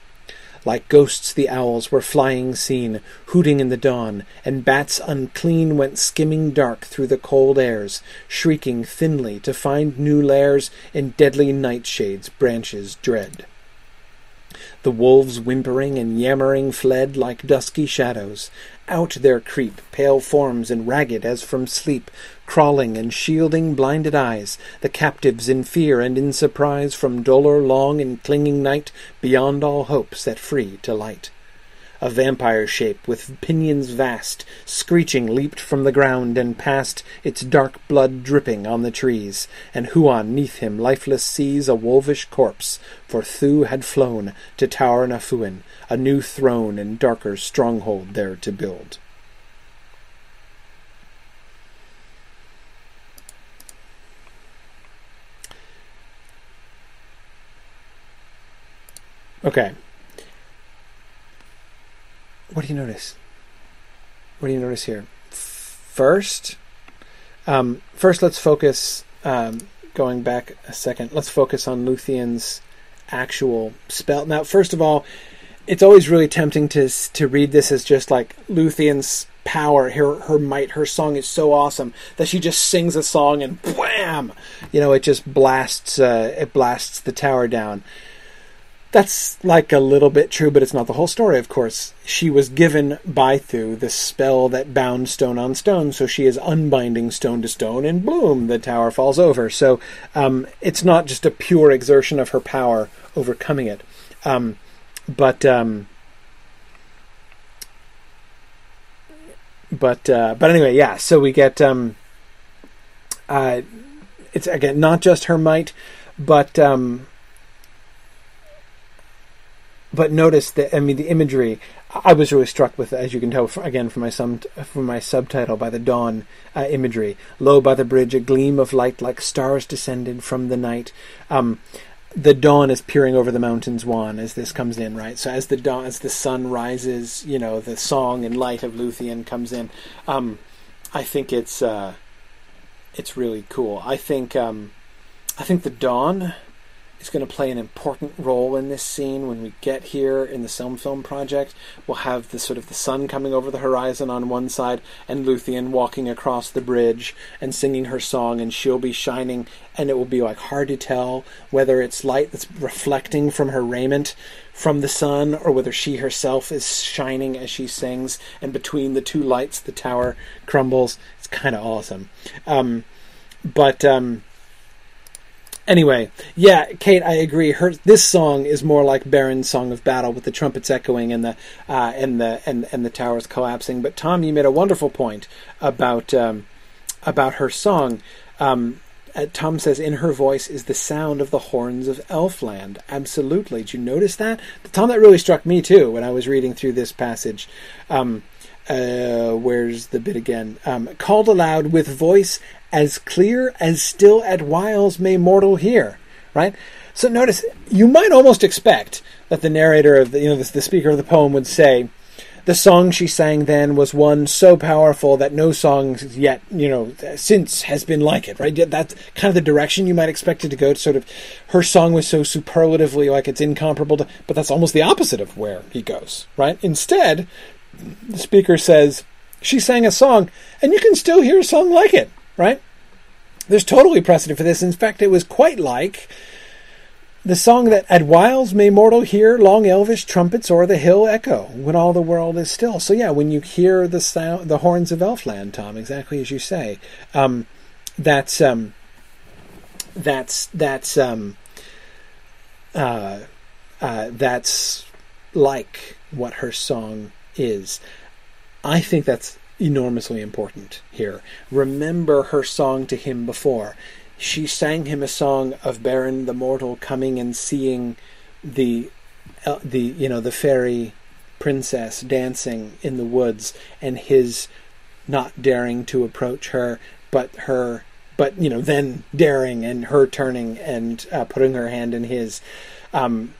Like ghosts the owls were flying seen, hooting in the dawn, and bats unclean went skimming dark through the cold airs, shrieking thinly to find new lairs in deadly nightshades' branches dread. The wolves whimpering and yammering fled like dusky shadows. Out there creep pale forms and ragged as from sleep, crawling and shielding blinded eyes, the captives in fear and in surprise from dolour long and clinging night, beyond all hope set free to light. A vampire shape with pinions vast, screeching leaped from the ground and past, its dark blood dripping on the trees, and Huan neath him lifeless sees a wolvish corpse, for Thu had flown to Taur-na-Fuin, a new throne and darker stronghold there to build. Okay, what do you notice? What do you notice here? First, um, first let's focus. Um, going back a second, let's focus on Luthien's actual spell. Now, first of all, it's always really tempting to to read this as just like Luthien's power, her her might, her song is so awesome that she just sings a song and wham, you know, it just blasts uh, it blasts the tower down. That's like a little bit true, but it's not the whole story, of course. She was given by Thu the spell that bound stone on stone, so she is unbinding stone to stone, and boom, the tower falls over. So um, it's not just a pure exertion of her power overcoming it. Um, but. Um, but uh, but anyway, yeah. So we get um, uh, it's again not just her might, but um, but notice that I mean the imagery. I was really struck with, as you can tell again from my sum, from my subtitle, by the dawn uh, imagery. Low by the bridge, a gleam of light like stars descended from the night. Um, the dawn is peering over the mountains wan as this comes in, right? So as the dawn, as the sun rises, you know, the song and light of Luthien comes in. Um, I think it's uh, it's really cool. I think um, I think the dawn is going to play an important role in this scene when we get here in the Silm Film project. We'll have the sort of the sun coming over the horizon on one side and Luthien walking across the bridge and singing her song and she'll be shining and it will be like hard to tell whether it's light that's reflecting from her raiment from the sun or whether she herself is shining as she sings and between the two lights the tower crumbles. It's kind of awesome. Um, but um, Anyway, yeah, Kate, I agree. Her this song is more like Beren's song of battle, with the trumpets echoing and the uh, and the and and the towers collapsing. But Tom, you made a wonderful point about um, about her song. Um, uh, Tom says, in her voice is the sound of the horns of Elfland. Absolutely. Did you notice that? Tom, that really struck me too when I was reading through this passage. Um, uh, where's the bit again? Um, called aloud with voice as clear as still at whiles may mortal hear. right? So notice you might almost expect that the narrator of the you know the, the speaker of the poem would say, the song she sang then was one so powerful that no song yet, you know, since has been like it, right? That's kind of the direction you might expect it to go. To sort of, her song was so superlatively like it's incomparable to, but that's almost the opposite of where he goes, right? Instead, the speaker says, she sang a song, and you can still hear a song like it, right? There's totally precedent for this. In fact, it was quite like the song that at whiles may mortal hear long elvish trumpets o'er the hill echo when all the world is still. So yeah, when you hear the sound, the horns of Elfland, Tom, exactly as you say, um, that's um, that's that's um, uh, uh, that's like what her song is. I think that's enormously important here. Remember her song to him before she sang him a song of Beren the mortal coming and seeing the uh, the you know the fairy princess dancing in the woods and his not daring to approach her but her but you know then daring and her turning and uh, putting her hand in his um,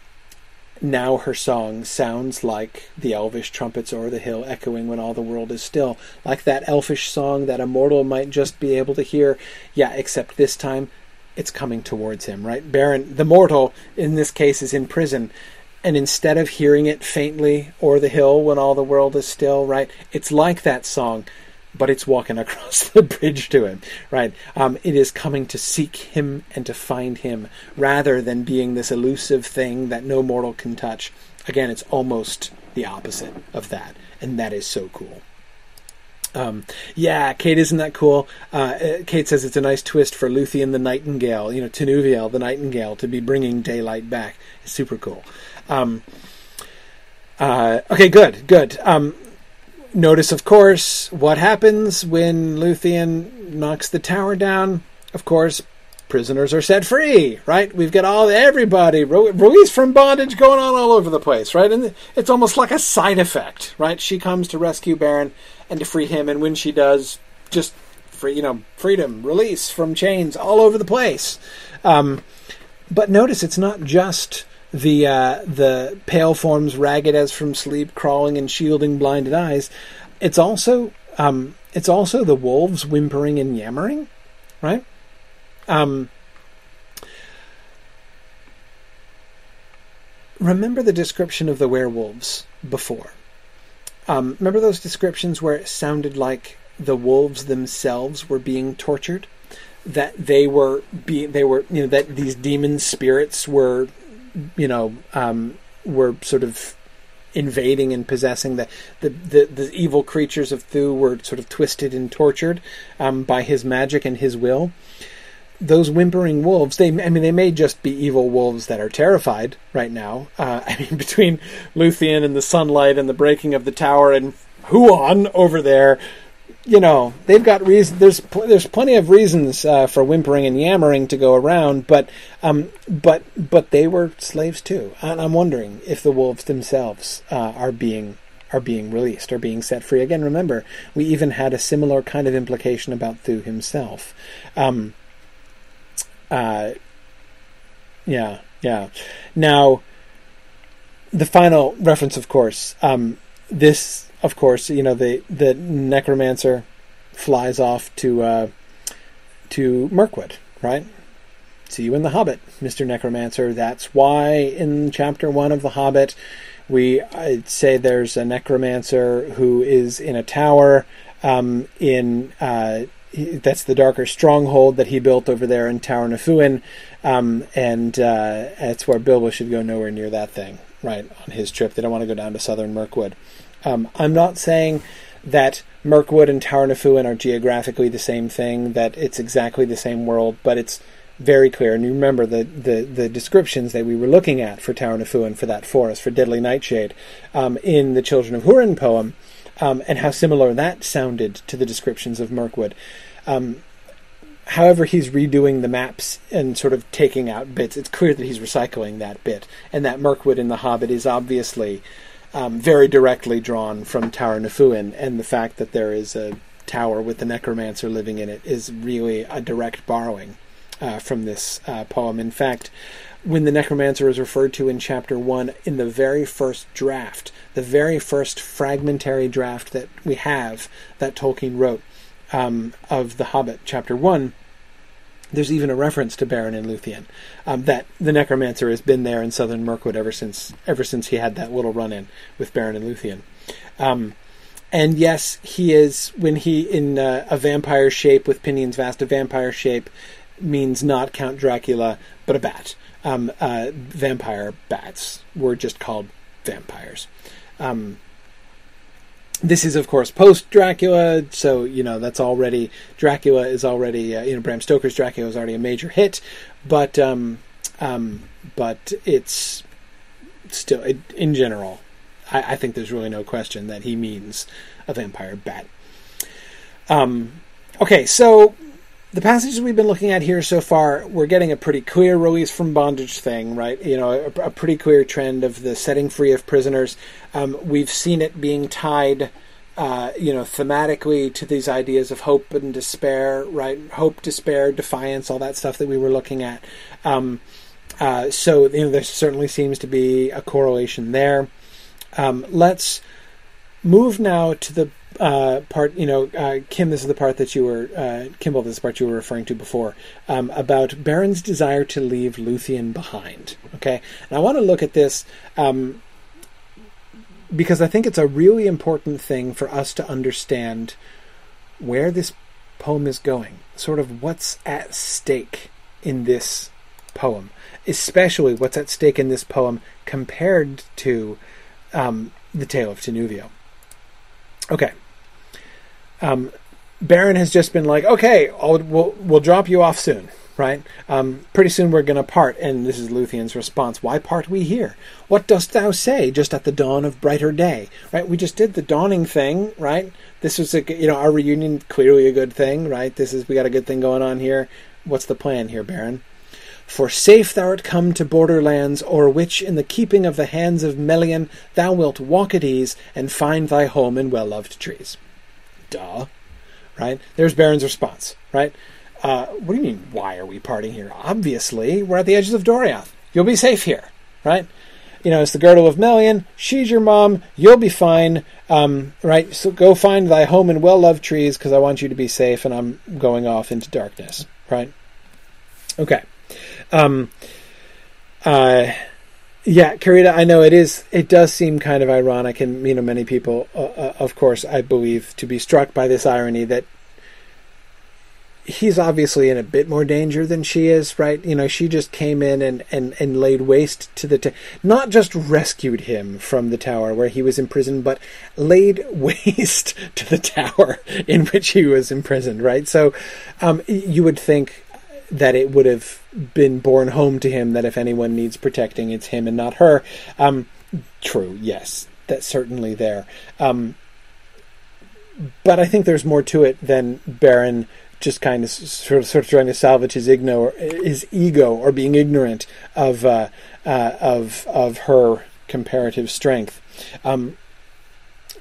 now her song sounds like the elvish trumpets o'er the hill echoing when all the world is still, like that elfish song that a mortal might just be able to hear. Yeah, except this time it's coming towards him, right? Beren, the mortal, in this case, is in prison. And instead of hearing it faintly o'er the hill when all the world is still, right? It's like that song but it's walking across the bridge to him, right? Um, it is coming to seek him and to find him rather than being this elusive thing that no mortal can touch. Again, it's almost the opposite of that, and that is so cool. Um, yeah, Kate, isn't that cool? Uh, uh Kate says it's a nice twist for Luthien the Nightingale, you know, Tinuviel the Nightingale, to be bringing daylight back. It's super cool. Um, uh, okay, good, good. Um, notice, of course, what happens when Luthien knocks the tower down. Of course, prisoners are set free, right? We've got all everybody released from bondage going on all over the place, right? And it's almost like a side effect, right? She comes to rescue Beren and to free him, and when she does, just free, you know, freedom, release from chains all over the place. Um, but notice it's not just the uh, the pale forms ragged as from sleep, crawling and shielding blinded eyes. It's also um, it's also the wolves whimpering and yammering, right? Um, remember the description of the werewolves before. Um, remember those descriptions where it sounded like the wolves themselves were being tortured, that they were being they were you know that these demon spirits were you know, um, were sort of invading and possessing the, the, the, the, evil creatures of Thu were sort of twisted and tortured um, by his magic and his will. Those whimpering wolves, they, I mean, they may just be evil wolves that are terrified right now. Uh, I mean, between Luthien and the sunlight and the breaking of the tower and Huan over there, you know they've got reason. There's pl- there's plenty of reasons uh, for whimpering and yammering to go around, but um, but but they were slaves too, and I'm wondering if the wolves themselves uh, are being are being released, are being set free. Again, remember we even had a similar kind of implication about Thu himself. Um, uh, yeah, yeah. Now, the final reference, of course, um, this of course, you know the the necromancer flies off to uh, to Mirkwood, right? See you in the Hobbit, Mister Necromancer. That's why in chapter one of the Hobbit, we I'd say there's a necromancer who is in a tower um, in. Uh, that's the darker stronghold that he built over there in Taur-na-Fuin, um, and uh, that's where Bilbo should go nowhere near that thing, right, on his trip. They don't want to go down to southern Mirkwood. Um, I'm not saying that Mirkwood and Taur-na-Fuin are geographically the same thing, that it's exactly the same world, but it's very clear. And you remember the, the, the descriptions that we were looking at for Taur-na-Fuin, for that forest, for Deadly Nightshade, um, in the Children of Hurin poem, um, and how similar that sounded to the descriptions of Mirkwood. Um, however, he's redoing the maps and sort of taking out bits. It's clear that he's recycling that bit, and that Mirkwood in The Hobbit is obviously um, very directly drawn from Taur-na-Fuin, and the fact that there is a tower with the necromancer living in it is really a direct borrowing. uh, from this uh, poem. In fact, when the necromancer is referred to in chapter one, in the very first draft, the very first fragmentary draft that we have that Tolkien wrote um, of The Hobbit, chapter one, there's even a reference to Beren and Luthien. Um, that the necromancer has been there in southern Mirkwood ever since ever since he had that little run in with Beren and Luthien. Um, and yes, he is when he in uh, a vampire shape with pinions vast. A vampire shape means not Count Dracula, but a bat um, uh, vampire bats were just called vampires. Um, this is, of course, post Dracula, so you know that's already Dracula is already uh, you know Bram Stoker's Dracula is already a major hit, but um, um, but it's still it, in general. I, I, think there's really no question that he means a vampire bat. Um, okay, so the passages we've been looking at here so far, we're getting a pretty clear release from bondage thing, right? You know, a, a pretty clear trend of the setting free of prisoners. Um, we've seen it being tied, uh, you know, thematically to these ideas of hope and despair, right? Hope, despair, defiance, all that stuff that we were looking at. Um, uh, so, you know, there certainly seems to be a correlation there. Um, let's move now to the uh, part, you know, uh, Kim, this is the part that you were, uh, Kimball, this is the part you were referring to before, um, about Beren's desire to leave Luthien behind. Okay? And I want to look at this um, because I think it's a really important thing for us to understand where this poem is going, sort of what's at stake in this poem, especially what's at stake in this poem compared to um, the Tale of Tinuviel. Okay, um, Beren has just been like, okay, I'll, we'll we'll drop you off soon, right? Um, pretty soon we're going to part, and this is Luthien's response: Why part we here? What dost thou say? Just at the dawn of brighter day, right? We just did the dawning thing, right? This was a you know our reunion clearly a good thing, right? This is we got a good thing going on here. What's the plan here, Beren? For safe thou art come to borderlands, o'er which in the keeping of the hands of Melian thou wilt walk at ease and find thy home in well loved trees duh. Right? There's Beren's response, right? Uh, what do you mean, why are we parting here? Obviously, we're at the edges of Doriath. You'll be safe here, right? You know, it's the girdle of Melian. She's your mom. You'll be fine, um, right? So go find thy home in well-loved trees because I want you to be safe, and I'm going off into darkness, right? Okay. Um, uh, yeah, Karita, I know it is. It does seem kind of ironic, and you know, many people, uh, uh, of course, I believe, to be struck by this irony that he's obviously in a bit more danger than she is, right? You know, she just came in and and and laid waste to the, t- not just rescued him from the tower where he was imprisoned, but laid waste to the tower in which he was imprisoned, right? So, um, you would think that it would have been borne home to him that if anyone needs protecting, it's him and not her. Um, true, yes, that's certainly there. Um, but I think there's more to it than Beren just kind of sort of sort of trying to salvage his or his ego or being ignorant of uh, uh, of of her comparative strength. Um,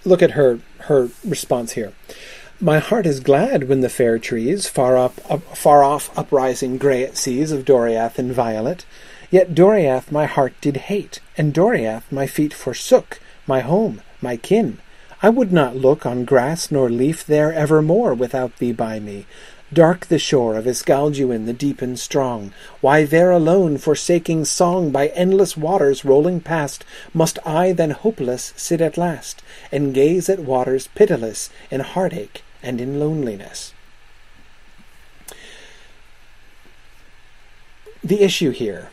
look at her her response here. My heart is glad when the fair trees, far up, up far off uprising grey at seas of Doriath and violet. Yet Doriath my heart did hate, and Doriath my feet forsook, my home, my kin. I would not look on grass nor leaf there evermore without thee by me. Dark the shore of Esgalduin the deep and strong. Why there alone, forsaking song by endless waters rolling past, must I then hopeless sit at last, and gaze at waters pitiless in heartache and in loneliness. The issue here,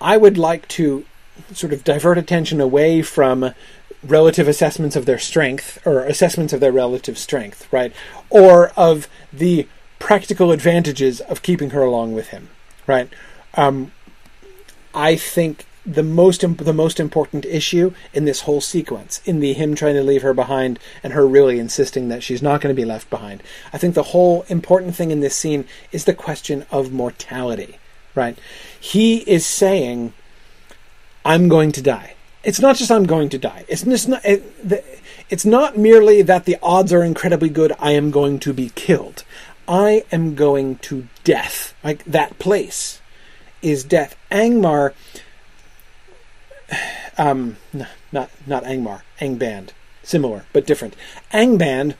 I would like to sort of divert attention away from relative assessments of their strength or assessments of their relative strength, right? Or of the practical advantages of keeping her along with him, right? Um, I think the most the most important issue in this whole sequence, in the him trying to leave her behind and her really insisting that she's not going to be left behind. I think the whole important thing in this scene is the question of mortality. Right? He is saying, "I'm going to die." It's not just I'm going to die. It's just not. It, the, it's not merely that the odds are incredibly good. I am going to be killed. I am going to death. Like that place is death. Angmar, um, not not Angmar, Angband, similar but different. Angband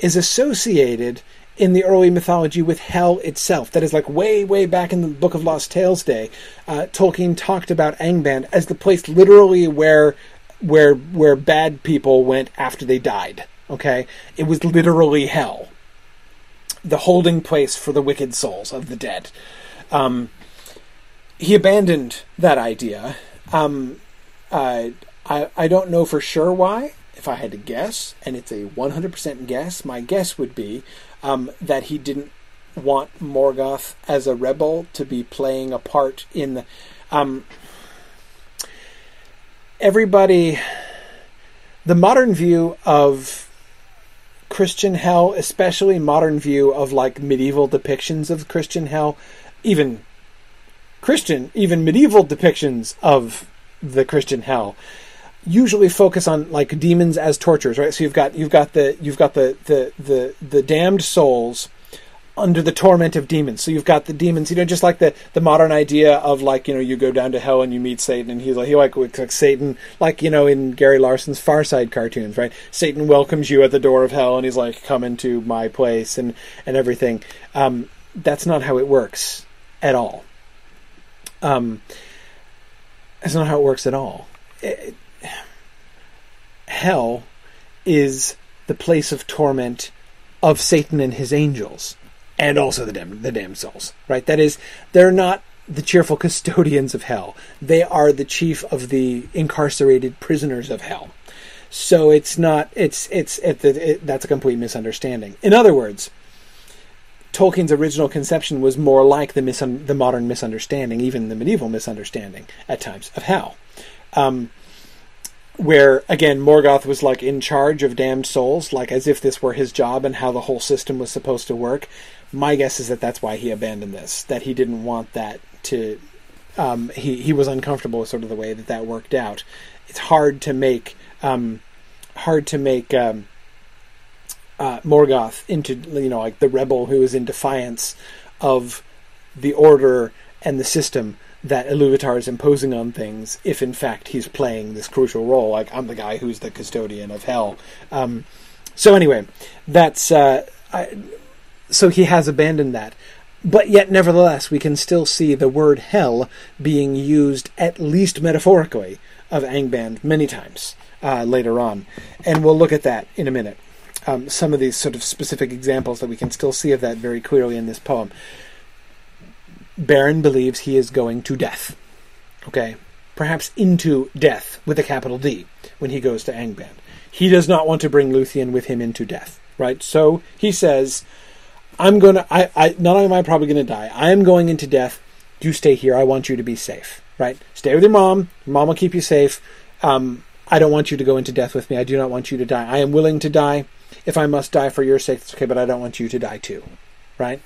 is associated in the early mythology with hell itself. That is like way, way back in the Book of Lost Tales day. Uh, Tolkien talked about Angband as the place literally where where where bad people went after they died. Okay, it was literally hell, the holding place for the wicked souls of the dead. Um, he abandoned that idea. Um, I I don't know for sure why. If I had to guess, and it's a 100% guess, my guess would be um, that he didn't want Morgoth as a rebel to be playing a part in the. Um, everybody, the modern view of Christian hell, especially modern view of like medieval depictions of Christian hell, even Christian, even medieval depictions of the Christian hell, usually focus on like demons as tortures, right? So you've got you've got the you've got the the the, the damned souls under the torment of demons. So you've got the demons, you know, just like the, the modern idea of like, you know, you go down to hell and you meet Satan and he's like, he like, like Satan, like, you know, in Gary Larson's Far Side cartoons, right? Satan welcomes you at the door of hell and he's like, come into my place and, and everything. Um, that's not how it works at all. Um, that's not how it works at all. It, hell is the place of torment of Satan and his angels and also the damned, the souls, right? That is, they're not the cheerful custodians of hell. They are the chief of the incarcerated prisoners of hell. So it's not, it's, it's, it, it, that's a complete misunderstanding. In other words, Tolkien's original conception was more like the, misun- the modern misunderstanding, even the medieval misunderstanding at times, of hell. Um, where again Morgoth was like in charge of damned souls, like as if this were his job and how the whole system was supposed to work. My guess is that that's why he abandoned this. That he didn't want that to. Um, he he was uncomfortable with sort of the way that that worked out. It's hard to make um, hard to make um, uh, Morgoth into you know like the rebel who is in defiance of the order and the system that Iluvatar is imposing on things if in fact he's playing this crucial role. Like I'm the guy who's the custodian of hell. Um, so anyway, that's uh, I, so he has abandoned that. But yet, nevertheless, we can still see the word hell being used, at least metaphorically, of Angband many times uh, later on. And we'll look at that in a minute. Um, some of these sort of specific examples that we can still see of that very clearly in this poem. Beren believes he is going to death. Okay? Perhaps into death with a capital D when he goes to Angband. He does not want to bring Luthien with him into death, right? So he says, I'm going to, I, I, not only am I probably going to die, I am going into death. You stay here. I want you to be safe, right? Stay with your mom. Your mom will keep you safe. Um, I don't want you to go into death with me. I do not want you to die. I am willing to die. If I must die for your sake, it's okay, but I don't want you to die too, right?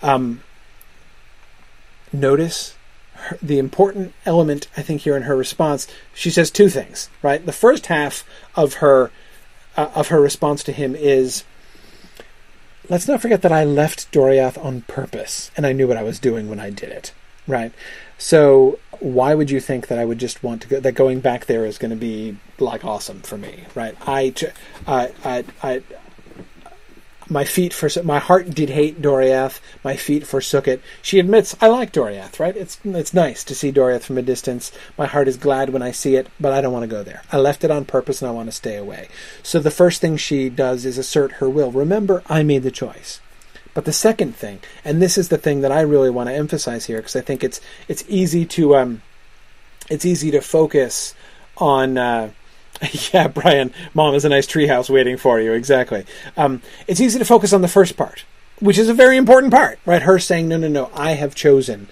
Um, notice her, the important element, I think, here in her response. She says two things, right? The first half of her uh, of her response to him is, "Let's not forget that I left Doriath on purpose, and I knew what I was doing when I did it." Right. So why would you think that I would just want to go? That going back there is going to be like awesome for me, right? I, I, I, I my feet for my heart did hate Doriath. My feet forsook it. She admits I like Doriath, right? It's it's nice to see Doriath from a distance. My heart is glad when I see it, but I don't want to go there. I left it on purpose and I want to stay away. So the first thing she does is assert her will. Remember, I made the choice. But the second thing, and this is the thing that I really want to emphasize here, because I think it's it's easy to um, it's easy to focus on. Uh, yeah, Brian, mom is a nice treehouse waiting for you. Exactly. Um, it's easy to focus on the first part, which is a very important part, right? Her saying, no, no, no, I have chosen.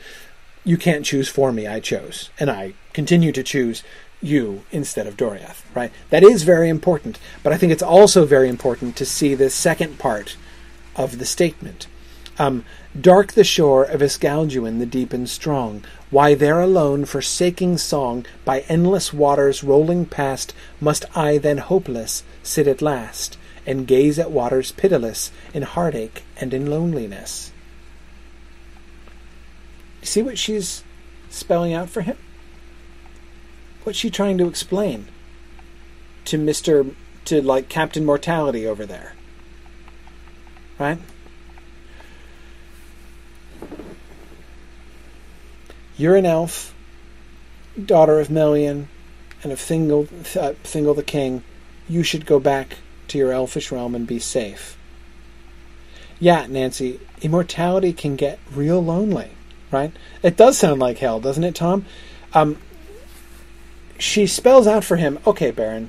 You can't choose for me. I chose. And I continue to choose you instead of Doriath, right? That is very important. But I think it's also very important to see the second part of the statement. Um, Dark the shore of Esgalduin the deep and strong, why there alone, forsaking song, by endless waters rolling past, must I then hopeless sit at last, and gaze at waters pitiless in heartache and in loneliness. See what she's spelling out for him? What's she trying to explain to Mr. to like Captain Mortality over there? Right? You're an elf, daughter of Melian, and of Thingol, uh, Thingol the King. You should go back to your elfish realm and be safe. Yeah, Nancy, immortality can get real lonely, right? It does sound like hell, doesn't it, Tom? Um, she spells out for him, okay, Beren,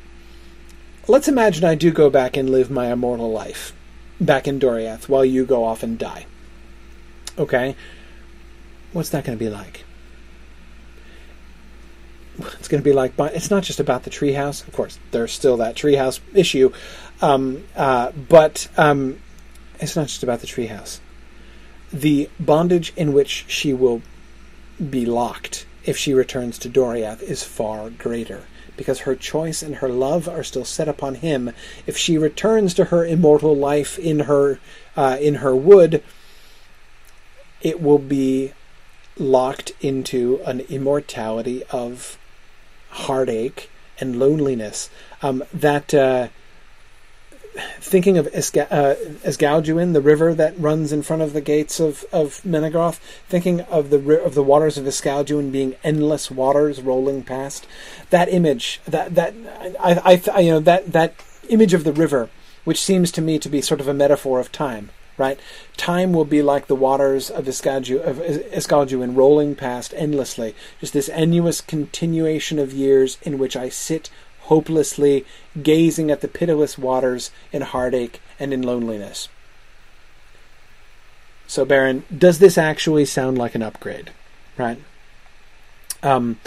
let's imagine I do go back and live my immortal life back in Doriath while you go off and die. Okay? What's that going to be like? It's going to be like, it's not just about the treehouse. Of course, there's still that treehouse issue, um, uh, but um, it's not just about the treehouse. The bondage in which she will be locked if she returns to Doriath is far greater, because her choice and her love are still set upon him. If she returns to her immortal life in her uh, in her wood, it will be locked into an immortality of heartache and loneliness. Um, that uh, thinking of Esga- uh, the river that runs in front of the gates of, of Menegroth, thinking of the of the waters of Esgalduin being endless waters rolling past, that image, that that I, I, I you know that that image of the river, which seems to me to be sort of a metaphor of time, right? Time will be like the waters of Esgalduin rolling past endlessly, just this endless continuation of years in which I sit hopelessly gazing at the pitiless waters in heartache and in loneliness. So, Beren, does this actually sound like an upgrade? Right? Um,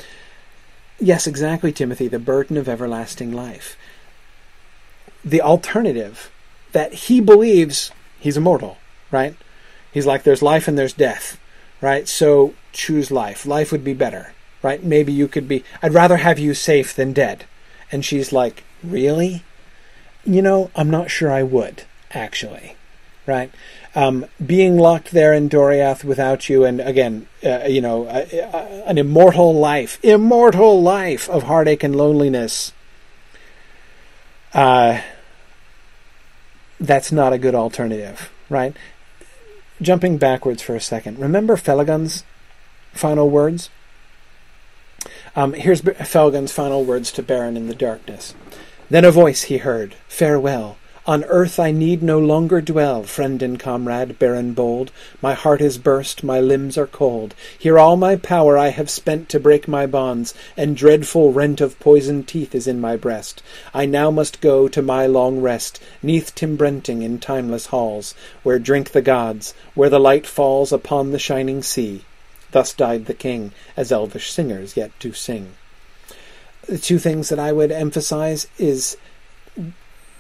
yes, exactly, Timothy, the burden of everlasting life. The alternative that he believes he's immortal, right? He's like, there's life and there's death, right? So choose life. Life would be better, right? Maybe you could be, I'd rather have you safe than dead. And she's like, Really? You know, I'm not sure I would, actually. Right? Um, being locked there in Doriath without you, and again, uh, you know, uh, uh, an immortal life, immortal life of heartache and loneliness. Uh, that's not a good alternative, right? Jumping backwards for a second, remember Felagund's final words? Um, here's Felagund's final words to Beren in the darkness. Then a voice he heard, Farewell. On earth I need no longer dwell, friend and comrade, Beren bold. My heart is burst, my limbs are cold. Here all my power I have spent to break my bonds, and dreadful rent of poisoned teeth is in my breast. I now must go to my long rest, neath Timbrenting in timeless halls, where drink the gods, where the light falls upon the shining sea. Thus died the king, as elvish singers yet do sing. The two things that I would emphasize is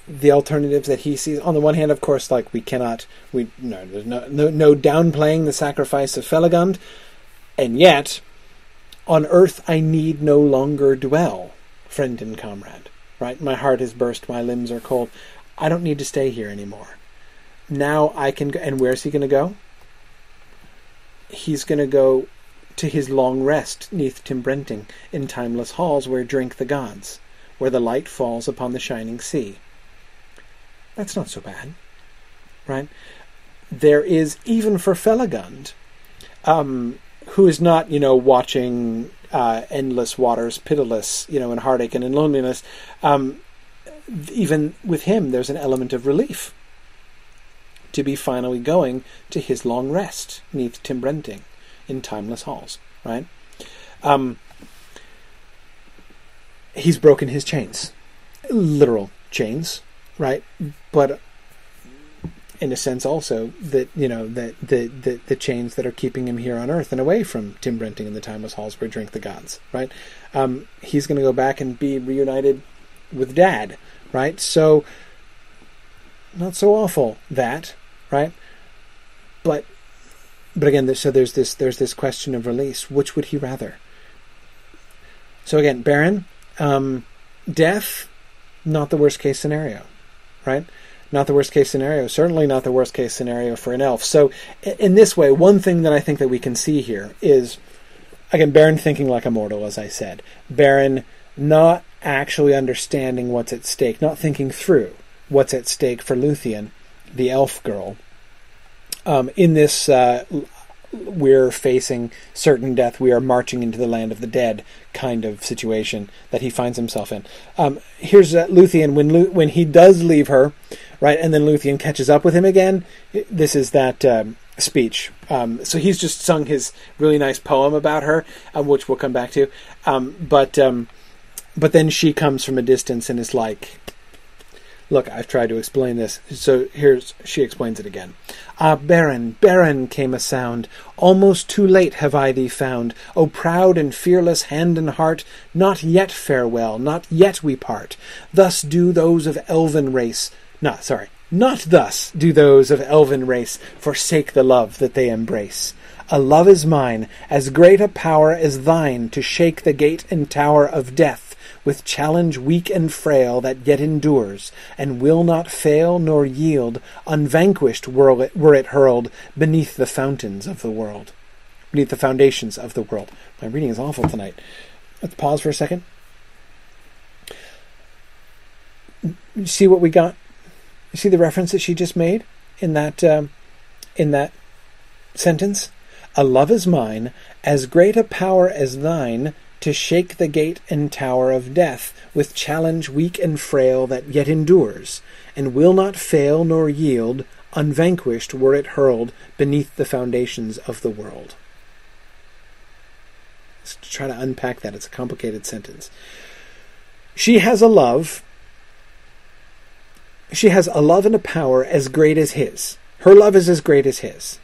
the alternatives that he sees. On the one hand, of course, like we cannot, we no, there's no, no, no downplaying the sacrifice of Felagund, and yet, on earth I need no longer dwell, friend and comrade. Right, my heart is burst, my limbs are cold. I don't need to stay here anymore. Now I can go, and where's he going to go? He's going to go to his long rest neath Timbrenting in timeless halls where drink the gods, where the light falls upon the shining sea. That's not so bad, right? There is even for Felagund, um, who is not, you know, watching uh, endless waters, pitiless, you know, in heartache and in loneliness. Um, even with him, there's an element of relief to be finally going to his long rest neath Timbrenting in timeless halls, right? Um, he's broken his chains, literal chains, right? But in a sense, also that you know that the, the the chains that are keeping him here on Earth and away from Timbrenting and the timeless halls where drink the gods, right? Um, he's going to go back and be reunited with Dad, right? So not so awful that right? But but again, so there's this there's this question of release. Which would he rather? So again, Beren, um, death, not the worst case scenario, right? not the worst case scenario. Certainly not the worst case scenario for an elf. So, in this way, one thing that I think that we can see here is, again, Beren thinking like a mortal, as I said. Beren not actually understanding what's at stake, not thinking through what's at stake for Luthien, the elf girl. Um, in this, uh, we're facing certain death, we are marching into the land of the dead kind of situation that he finds himself in. Um, here's uh, Luthien when Lu- when he does leave her, right, and then Luthien catches up with him again. This is that um, speech. Um, so he's just sung his really nice poem about her, uh, which we'll come back to. Um, but um, but then she comes from a distance and is like, Look, I've tried to explain this, so here's she explains it again. Ah, Beren, Beren, came a sound. Almost too late have I thee found. O proud and fearless hand and heart, not yet farewell, not yet we part. Thus do those of elven race. Not sorry, not thus do those of elven race forsake the love that they embrace. A love is mine, as great a power as thine to shake the gate and tower of death with challenge weak and frail that yet endures, and will not fail nor yield, unvanquished were it, were it hurled beneath the fountains of the world. Beneath the foundations of the world. My reading is awful tonight. Let's pause for a second. You see what we got? You see the reference that she just made in that um, in that sentence? A love is mine, as great a power as thine to shake the gate and tower of death with challenge weak and frail that yet endures, and will not fail nor yield, unvanquished were it hurled beneath the foundations of the world. Let's try to unpack that. It's a complicated sentence. She has a love. She has a love and a power as great as his. Her love is as great as his.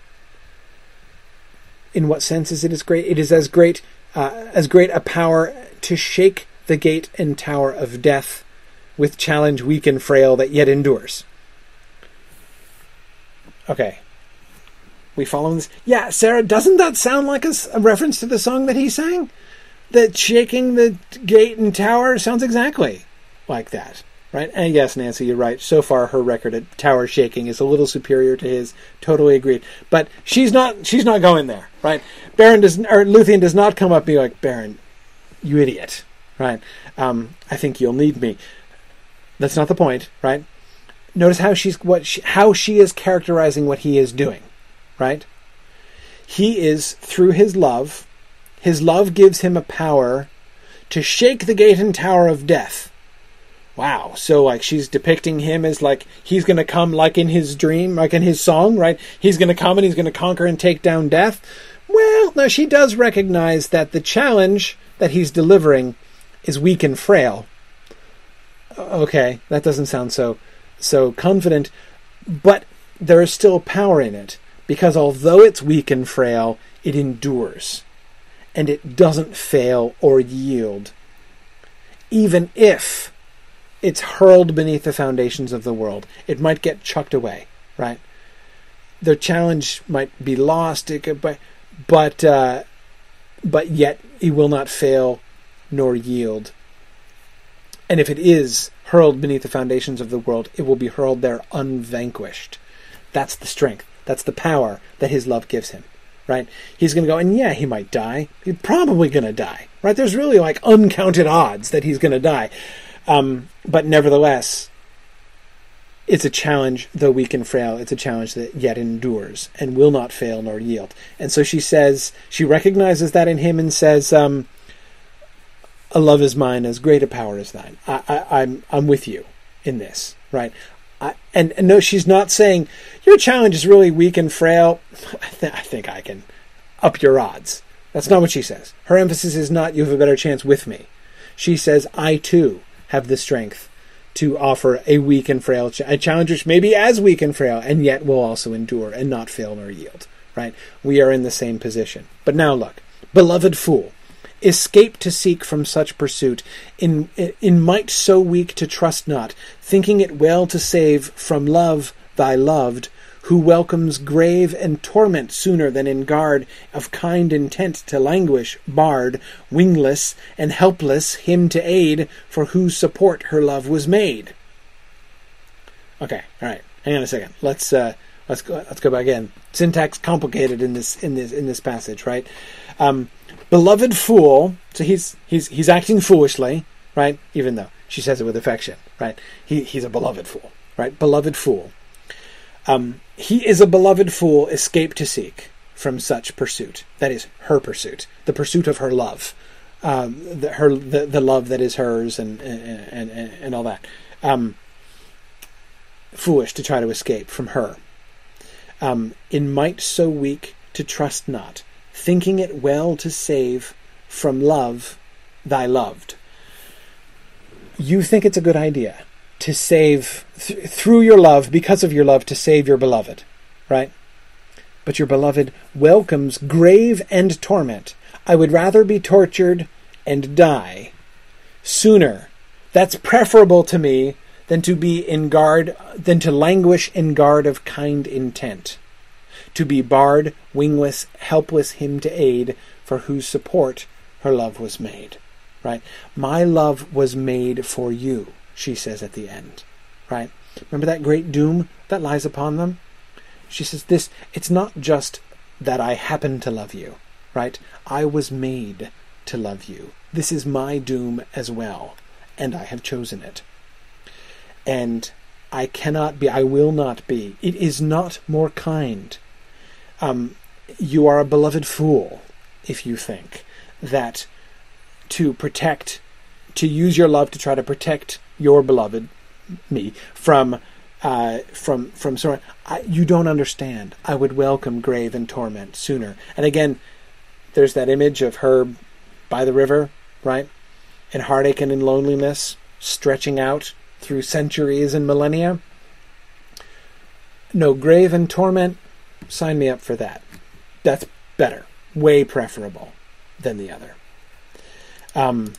In what sense is it as great? It is as great uh, as great a power to shake the gate and tower of death with challenge weak and frail that yet endures. Okay. We follow this? Yeah, Sarah, doesn't that sound like a, a reference to the song that he sang? That shaking the gate and tower sounds exactly like that right? And yes, Nancy, you're right. So far, her record at tower shaking is a little superior to his. Totally agreed. But she's not. She's not going there, right? Beren does, or Luthien does not come up and be like, Beren, you idiot, right? Um, I think you'll need me. That's not the point, right? Notice how she's what she, how she is characterizing what he is doing, right? He is through his love. His love gives him a power to shake the gate and tower of death wow. So like she's depicting him as like he's to come like in his dream like in his song right? He's to come and he's to conquer and take down death. Well now she does recognize that the challenge that he's delivering is weak and frail. Okay that doesn't sound so so confident but there is still power in it because although it's weak and frail it endures and it doesn't fail or yield. Even if it's hurled beneath the foundations of the world. It might get chucked away, right? The challenge might be lost, could, but but uh, but yet it will not fail nor yield. And if it is hurled beneath the foundations of the world, it will be hurled there unvanquished. That's the strength. That's the power that his love gives him. Right? He's going to go, and yeah, he might die. He's probably going to die. Right? There's really like uncounted odds that he's going to die. Um, but nevertheless, it's a challenge, though weak and frail, it's a challenge that yet endures and will not fail nor yield. And so she says, she recognizes that in him and says, um, a love is mine as great a power as thine. I, I, I'm, I'm with you in this, right? I, and, and no, she's not saying your challenge is really weak and frail. I, th- I think I can up your odds. That's not what she says. Her emphasis is not you have a better chance with me. She says, I too have the strength to offer a weak and frail ch- a challenge which may be as weak and frail and yet will also endure and not fail nor yield right? We are in the same position. But now look beloved fool escape to seek from such pursuit in in might so weak to trust not thinking it well to save from love thy loved who welcomes grave and torment sooner than in guard of kind intent to languish, barred, wingless, and helpless him to aid, for whose support her love was made. Okay, all right. Hang on a second. Let's uh, let's go. Let's go back in. Syntax complicated in this in this in this passage, right? Um, beloved fool. So he's he's he's acting foolishly, right? Even though she says it with affection, right? He he's a beloved fool, right? Beloved fool. Um, he is a beloved fool, escape to seek from such pursuit. That is her pursuit, the pursuit of her love, um, the, her the, the love that is hers, and and and, and all that. Um, foolish to try to escape from her. Um, in might so weak to trust not, thinking it well to save from love thy loved. You think it's a good idea to save th- through your love, because of your love, to save your beloved, right? But your beloved welcomes grave and torment. I would rather be tortured and die sooner. That's preferable to me than to be in guard, than to languish in guard of kind intent. To be barred, wingless, helpless him to aid, for whose support her love was made. Right? My love was made for you, she says at the end. Right? Remember that great doom that lies upon them? She says this, it's not just that I happen to love you, right? I was made to love you. This is my doom as well, and I have chosen it and I cannot be, I will not be. It is not more kind. Um, you are a beloved fool if you think that to protect, to use your love to try to protect your beloved, me, from uh, from from sorrow. You don't understand. I would welcome grave and torment sooner. And again, there's that image of her by the river, right, in heartache and in loneliness, stretching out through centuries and millennia. No grave and torment, sign me up for that. That's better, way preferable than the other. Um,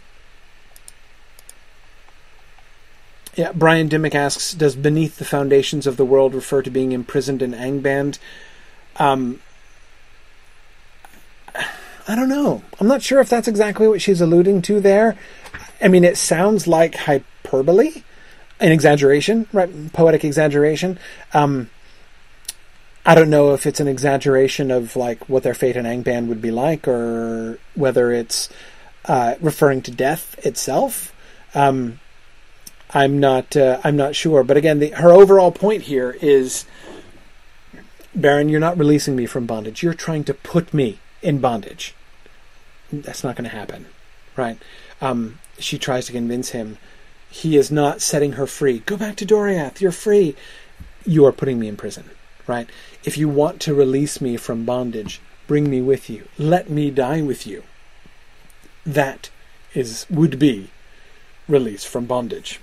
yeah, Brian Dimmick asks, does beneath the foundations of the world refer to being imprisoned in Angband? Um, I don't know. I'm not sure if that's exactly what she's alluding to there. I mean, it sounds like hyperbole, an exaggeration, right? Poetic exaggeration. Um, I don't know if it's an exaggeration of like what their fate in Angband would be like, or whether it's uh, referring to death itself. Um, I'm not. Uh, I'm not sure. But again, the, her overall point here is, Beren, you're not releasing me from bondage. You're trying to put me in bondage. That's not going to happen, right? Um, she tries to convince him he is not setting her free. Go back to Doriath. You're free. You are putting me in prison, right? If you want to release me from bondage, bring me with you. Let me die with you. That is would be release from bondage.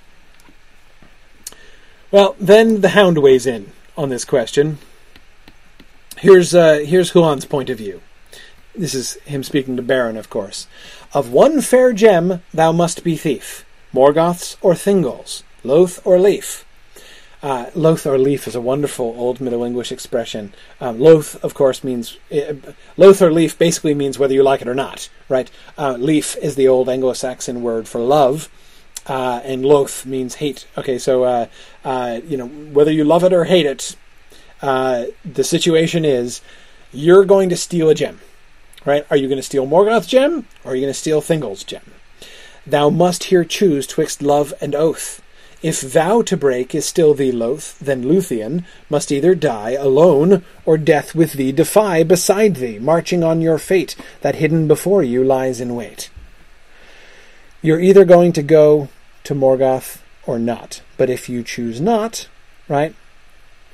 Well, then the Hound weighs in on this question. Here's uh, here's Huan's point of view. This is him speaking to Beren, of course. Of one fair gem thou must be thief. Morgoth's or Thingol's, Loth or Leaf. Uh, or leaf is a wonderful old Middle English expression. Um, of course, means uh, or leaf basically means whether you like it or not, right? Uh, leaf is the old Anglo-Saxon word for love, uh, and loth means hate. Okay, so uh, uh, you know whether you love it or hate it, the situation is you're going to steal a gem, right? Are you going to steal Morgoth's gem or are you going to steal Thingol's gem? Thou must here choose twixt love and oath. If vow to break is still thee loath, then Luthien must either die alone, or death with thee defy beside thee, marching on your fate that hidden before you lies in wait. You're either going to go to Morgoth or not. But if you choose not, right,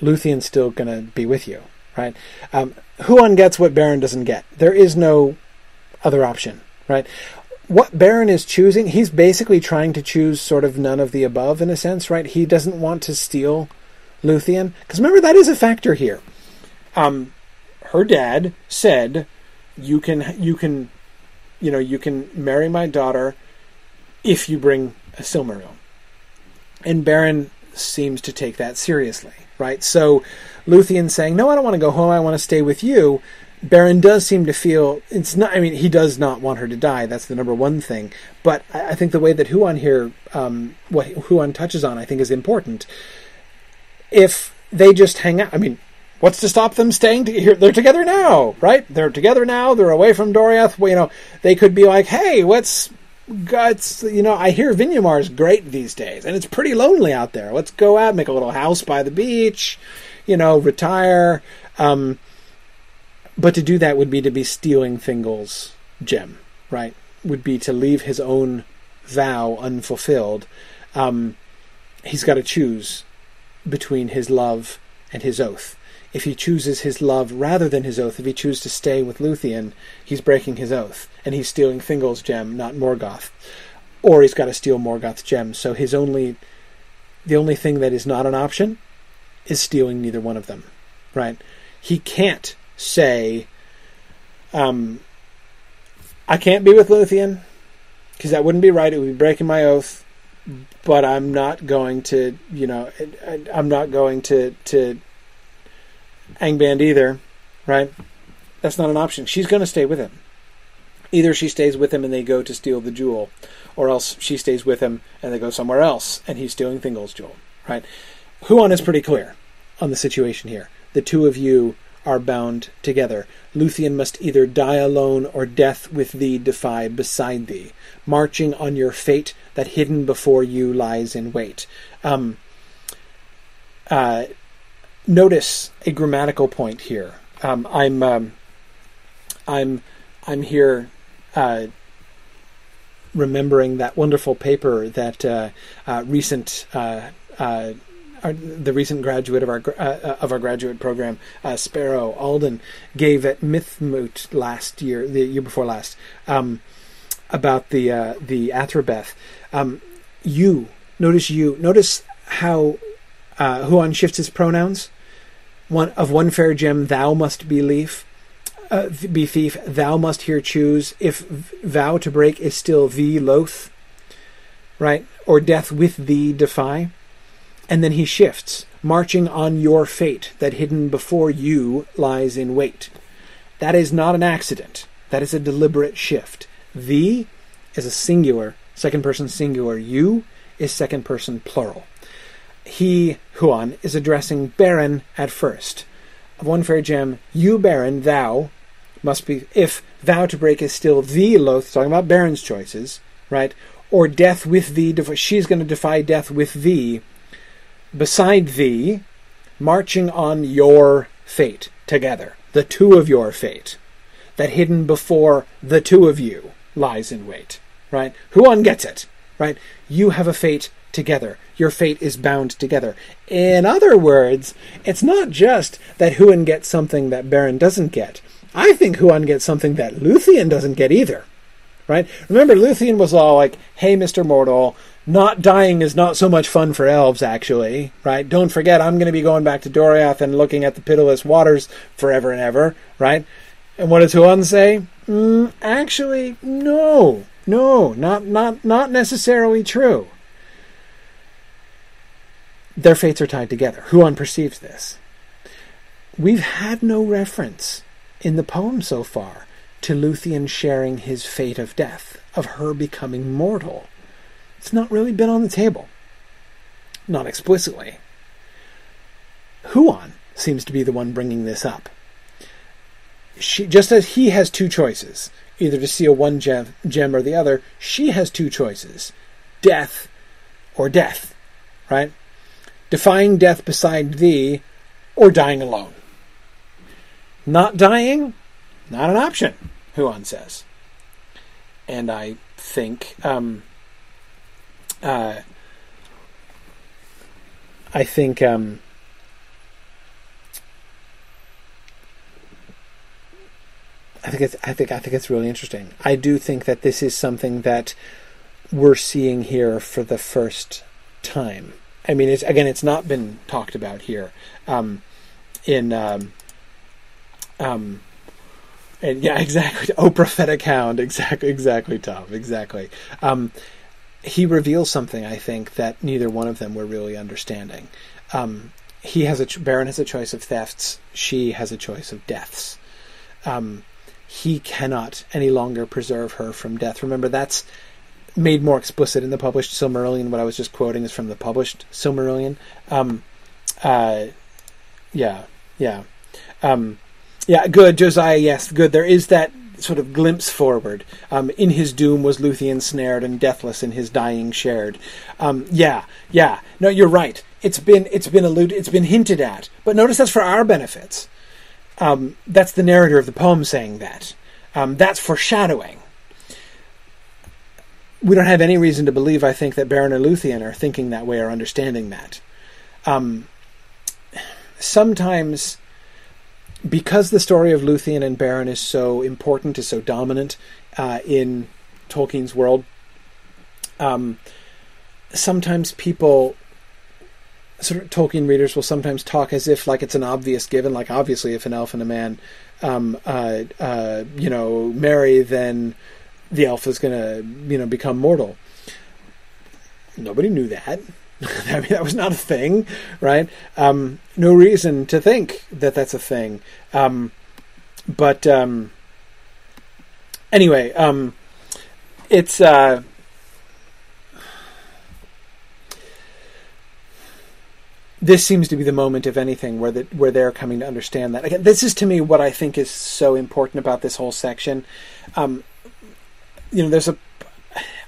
Luthien's still going to be with you, right? Um, Huan gets what Beren doesn't get. There is no other option, right? what Beren is choosing, he's basically trying to choose sort of none of the above in a sense, right? He doesn't want to steal Luthien because remember that is a factor here. Um, her dad said, "You can, you can, you know, you can marry my daughter if you bring a Silmaril," and Beren seems to take that seriously, right? So Luthien saying, "No, I don't want to go home. I want to stay with you." Beren does seem to feel it's not. I mean, he does not want her to die. That's the number one thing. But I, I think the way that Huan here, um, what Huan touches on, I think is important. if they just hang out. I mean, what's to stop them staying together? They're together now, right? They're together now. They're away from Doriath. You know, they could be like, hey, let's. It's, you know, I hear Vinyamar's great these days, and it's pretty lonely out there. Let's go out, make a little house by the beach, you know, retire. Um, but to do that would be to be stealing Thingol's gem, right? Would be to leave his own vow unfulfilled. Um, he's got to choose between his love and his oath. If he chooses his love rather than his oath, if he chooses to stay with Luthien, he's breaking his oath, and he's stealing Thingol's gem, not Morgoth. Or he's got to steal Morgoth's gem. So his only, the only thing that is not an option, is stealing neither one of them, right? He can't say, um, I can't be with Luthien because that wouldn't be right. It would be breaking my oath. But I'm not going to, you know, I'm not going to to Angband either, right? That's not an option. She's going to stay with him. Either she stays with him and they go to steal the jewel, or else she stays with him and they go somewhere else and he's stealing Thingol's jewel, right? Huan is pretty clear on the situation here. The two of you are bound together. Luthien must either die alone or death with thee defy beside thee, marching on your fate that hidden before you lies in wait. Um, uh, notice a grammatical point here. Um, I'm um, I'm I'm here uh, remembering that wonderful paper that uh, uh recent uh, uh, our, the recent graduate of our uh, of our graduate program, uh, Sparrow Alden, gave at Mythmoot last year, the year before last, um, about the uh, the Athrabeth. Um, you notice you notice how uh, Huan shifts his pronouns. One of one fair gem, thou must be leaf. Uh, be thief, thou must here choose. If vow to break is still thee loath, right? Or death with thee defy and then he shifts, marching on your fate that hidden before you lies in wait. That is not an accident. That is a deliberate shift. The is a singular, second person singular. You is second person plural. He, Huan, is addressing Beren at first. Of one fair gem, you, Beren, thou, must be, if thou to break is still the loath, talking about Beren's choices, right? Or death with thee, she's going to defy death with thee, beside thee, marching on your fate together, the two of your fate, that hidden before the two of you lies in wait, right? Huan gets it, right? You have a fate together. Your fate is bound together. In other words, it's not just that Huan gets something that Beren doesn't get. I think Huan gets something that Luthien doesn't get either. Right? Remember, Luthien was all like, hey, Mr. Mortal, not dying is not so much fun for elves, actually, right? Don't forget, I'm going to be going back to Doriath and looking at the pitiless waters forever and ever, right? And what does Huan say? Mm, actually, no, no, not not not necessarily true. Their fates are tied together. Huan perceives this. We've had no reference in the poem so far to Luthien sharing his fate of death, of her becoming mortal. It's not really been on the table. Not explicitly. Huan seems to be the one bringing this up. She, just as he has two choices, either to seal one gem, gem or the other, she has two choices death or death, right? Defying death beside thee or dying alone. Not dying, not an option, Huan says. And I think um, uh, I think um, I think it's I think I think it's really interesting. I do think that this is something that we're seeing here for the first time. I mean, it's again, it's not been talked about here um, in um, um, and yeah, exactly. Oh, prophetic hound, exactly, exactly, Tom, exactly. Um, he reveals something I think that neither one of them were really understanding. Um, he has a Beren has a choice of thefts. She has a choice of deaths. Um, he cannot any longer preserve her from death. Remember, that's made more explicit in the published Silmarillion. What I was just quoting is from the published Silmarillion. Um, uh, yeah, yeah, um, yeah. Good, Josiah. Yes, good. There is that sort of glimpse forward. Um, in his doom was Luthien snared, and deathless in his dying shared. Um, yeah, yeah. No, you're right. It's been it's been alluded, it's been hinted at. But notice that's for our benefits. Um, that's the narrator of the poem saying that. Um, that's foreshadowing. We don't have any reason to believe, I think, that Beren and Luthien are thinking that way or understanding that. Um, sometimes because the story of Luthien and Beren is so important, is so dominant uh, in Tolkien's world, um, sometimes people, sort of Tolkien readers, will sometimes talk as if like it's an obvious given. Like obviously, if an elf and a man, um, uh, uh, you know, marry, then the elf is going to, you know, become mortal. Nobody knew that. I mean, that was not a thing, right? Um, no reason to think that that's a thing. Um, but um, anyway, um, it's uh, this seems to be the moment, if anything, where where they're coming to understand that. Again, this is to me what I think is so important about this whole section. Um, you know, there's a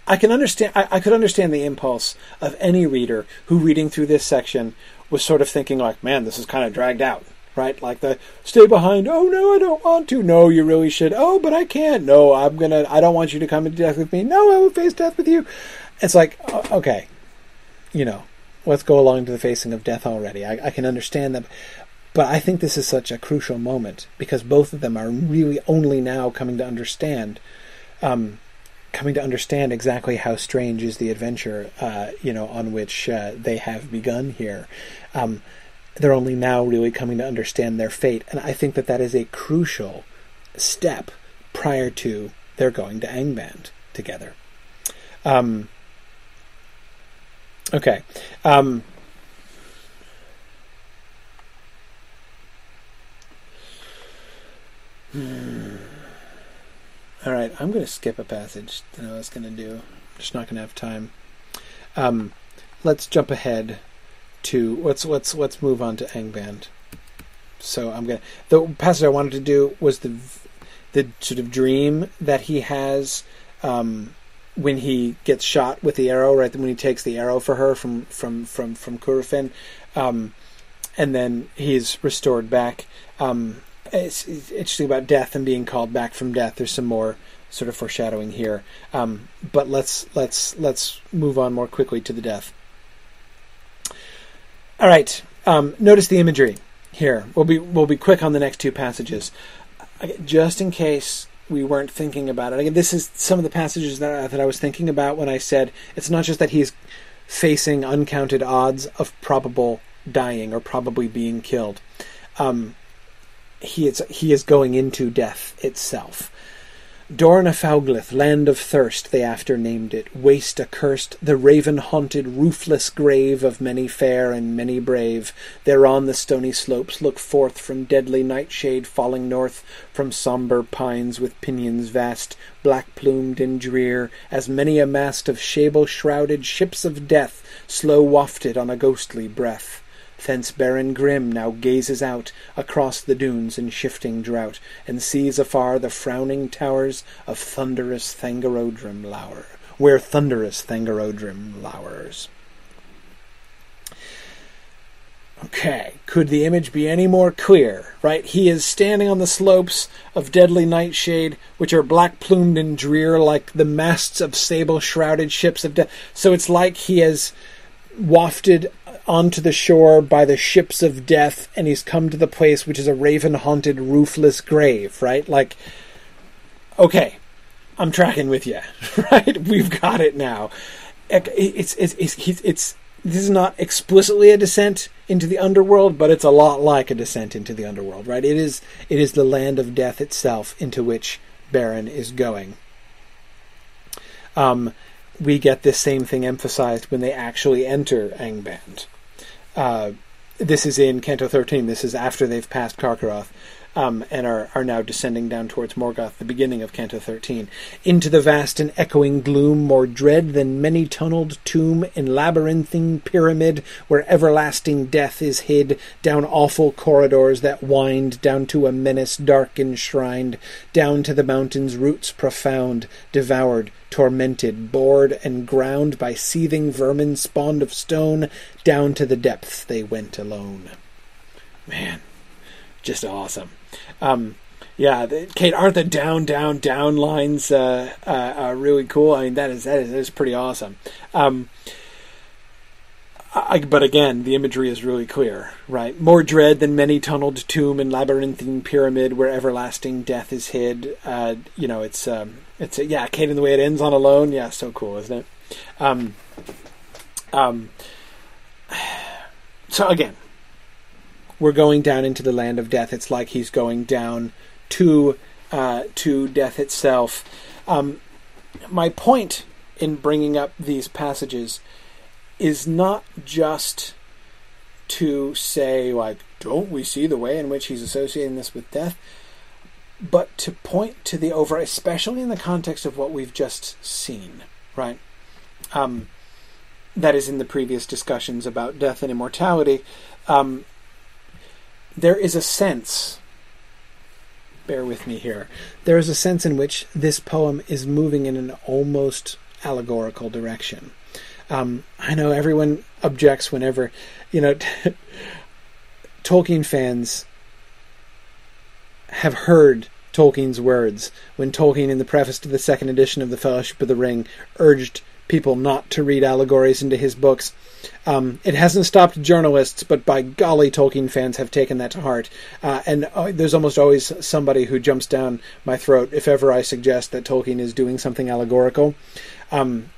I can understand. I, I, could understand the impulse of any reader who, reading through this section, was sort of thinking like, "Man, this is kind of dragged out." Right, like the stay behind. Oh no, I don't want to. No, you really should. Oh, but I can't. No, I'm gonna. I don't want you to come into death with me. No, I will face death with you. It's like, okay, you know, let's go along to the facing of death already. I, I can understand that, but I think this is such a crucial moment because both of them are really only now coming to understand um, coming to understand exactly how strange is the adventure, uh, you know, on which uh, they have begun here. Um, they're only now really coming to understand their fate, and I think that that is a crucial step prior to their going to Angband together. Um, okay. Um, hmm. All right, I'm going to skip a passage that I was going to do. I'm just not going to have time. Um, let's jump ahead to let's let's let's move on to Angband. So I'm gonna the passage I wanted to do was the the sort of dream that he has um, when he gets shot with the arrow, right? When he takes the arrow for her from from from from Curufin, um, and then he's restored back. Um, it's, it's, interesting about death and being called back from death. There's some more sort of foreshadowing here, um, but let's let's let's move on more quickly to the death. All right. Um, notice the imagery here. We'll be we'll be quick on the next two passages, just in case we weren't thinking about it. Again, this is some of the passages that that I was thinking about when I said it's not just that he's facing uncounted odds of probable dying or probably being killed. Um, he is he is going into death itself. Dor-na-Fauglith, land of thirst, they after named it, waste accursed, the raven haunted, roofless grave of many fair and many brave. Thereon the stony slopes look forth from deadly nightshade falling north, from sombre pines with pinions vast, black plumed and drear, as many a mast of sable shrouded ships of death, slow wafted on a ghostly breath. Thence Beren grim now gazes out across the dunes in shifting drought, and sees afar the frowning towers of thunderous Thangorodrim lower, where thunderous Thangorodrim lowers. Okay, could the image be any more clear? Right, he is standing on the slopes of deadly nightshade, which are black plumed and drear like the masts of sable shrouded ships of death. So it's like he has wafted onto the shore by the ships of death, and he's come to the place which is a raven haunted, roofless grave, right? Like, okay, I'm tracking with you, right? We've got it now. It's, it's, it's, it's, it's, this is not explicitly a descent into the underworld, but it's a lot like a descent into the underworld, right? It is, it is the land of death itself into which Beren is going. Um, we get this same thing emphasized when they actually enter Angband. Uh, this is in Canto 13. This is after they've passed Carcharoth. Um, and are, are now descending down towards Morgoth, the beginning of Canto 13. Into the vast and echoing gloom, more dread than many tunneled tomb in labyrinthine pyramid, where everlasting death is hid, down awful corridors that wind down to a menace dark enshrined, down to the mountain's roots profound, devoured, tormented, bored, and ground by seething vermin spawned of stone, down to the depths they went alone. Man, just awesome. Um, yeah, the, Kate, aren't the down, down, down lines uh, uh, uh, really cool? I mean, that is that is, that is pretty awesome. Um, I, but again, the imagery is really clear, right? More dread than many tunneled tomb and labyrinthine pyramid where everlasting death is hid. Uh, you know, it's um, it's yeah, Kate and the way it ends on alone. Yeah, so cool, isn't it? Um, um, so again, we're going down into the land of death. It's like he's going down to uh, to death itself. Um, my point in bringing up these passages is not just to say like, don't we see the way in which he's associating this with death, but to point to the over, especially in the context of what we've just seen, right? Um, that is in the previous discussions about death and immortality. Um, there is a sense bear with me here. There is a sense in which this poem is moving in an almost allegorical direction. Um, I know everyone objects whenever, you know, Tolkien fans have heard Tolkien's words when Tolkien, in the preface to the second edition of The Fellowship of the Ring, urged people not to read allegories into his books. Um, it hasn't stopped journalists, but by golly, Tolkien fans have taken that to heart. Uh, and uh, there's almost always somebody who jumps down my throat if ever I suggest that Tolkien is doing something allegorical. Um,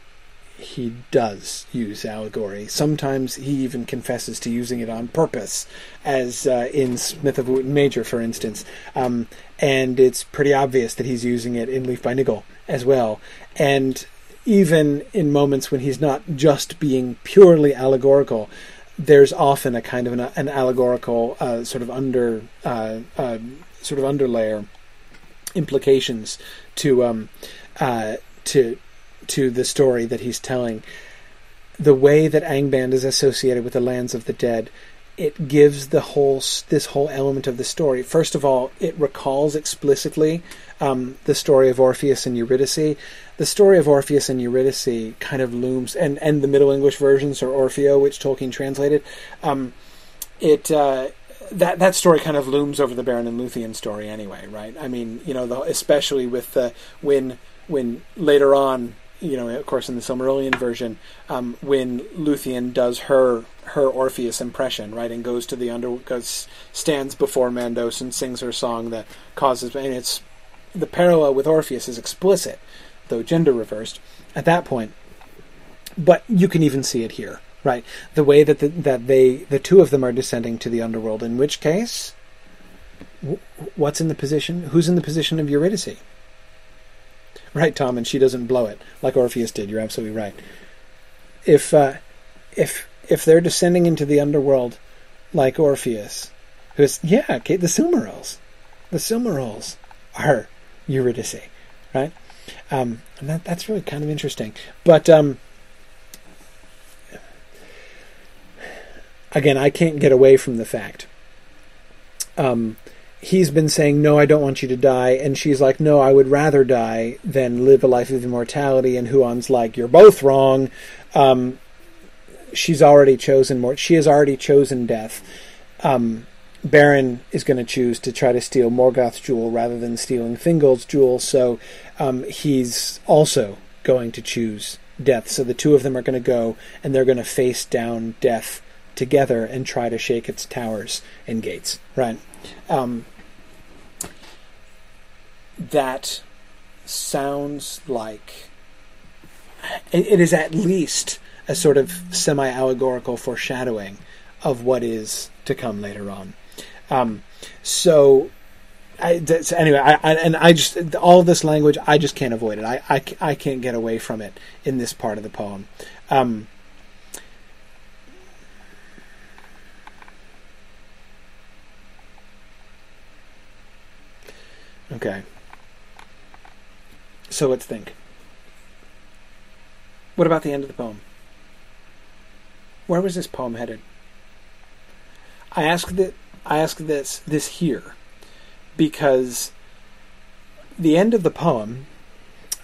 he does use allegory. Sometimes he even confesses to using it on purpose, as uh, in Smith of Wootton Major, for instance. Um, and it's pretty obvious that he's using it in Leaf by Niggle as well. And even in moments when he's not just being purely allegorical, there's often a kind of an, an allegorical uh, sort of under uh, uh, sort of underlayer implications to um, uh, to to the story that he's telling. The way that Angband is associated with the lands of the dead it gives the whole this whole element of the story. First of all, it recalls explicitly um, the story of Orpheus and Eurydice. The story of Orpheus and Eurydice kind of looms, and and the Middle English versions or Orfeo, which Tolkien translated. Um, it uh, that that story kind of looms over the Beren and Luthien story anyway, right? I mean, you know, the, especially with the when when later on you know, of course, in the Silmarillion version, um, when Luthien does her her Orpheus impression, right, and goes to the under goes stands before Mandos and sings her song that causes, and it's the parallel with Orpheus is explicit, though gender reversed at that point. But you can even see it here, right? The way that the, that they the two of them are descending to the underworld. In which case, what's in the position? Who's in the position of Eurydice? right, Tom, and she doesn't blow it like Orpheus did. You're absolutely right. If uh, if if they're descending into the underworld like Orpheus, who's yeah, Kate, the Silmarils, the Silmarils are Eurydice, right? Um, and that that's really kind of interesting. But um, again, I can't get away from the fact um, he's been saying, No, I don't want you to die. And she's like, No, I would rather die than live a life of immortality. And Huan's like, You're both wrong. Um, she's already chosen more. She has already chosen death. Um, Beren is going to choose to try to steal Morgoth's jewel rather than stealing Thingol's jewel. So um, he's also going to choose death. So the two of them are going to go and they're going to face down death together and try to shake its towers and gates. Right. Um, that sounds like it, it is at least a sort of semi allegorical foreshadowing of what is to come later on. Um, so, I, anyway, I, I, and I just all this language, I just can't avoid it. I, I, I can't get away from it in this part of the poem. Um, Okay. So let's think. What about the end of the poem? Where was this poem headed? I ask that I ask this this here because the end of the poem,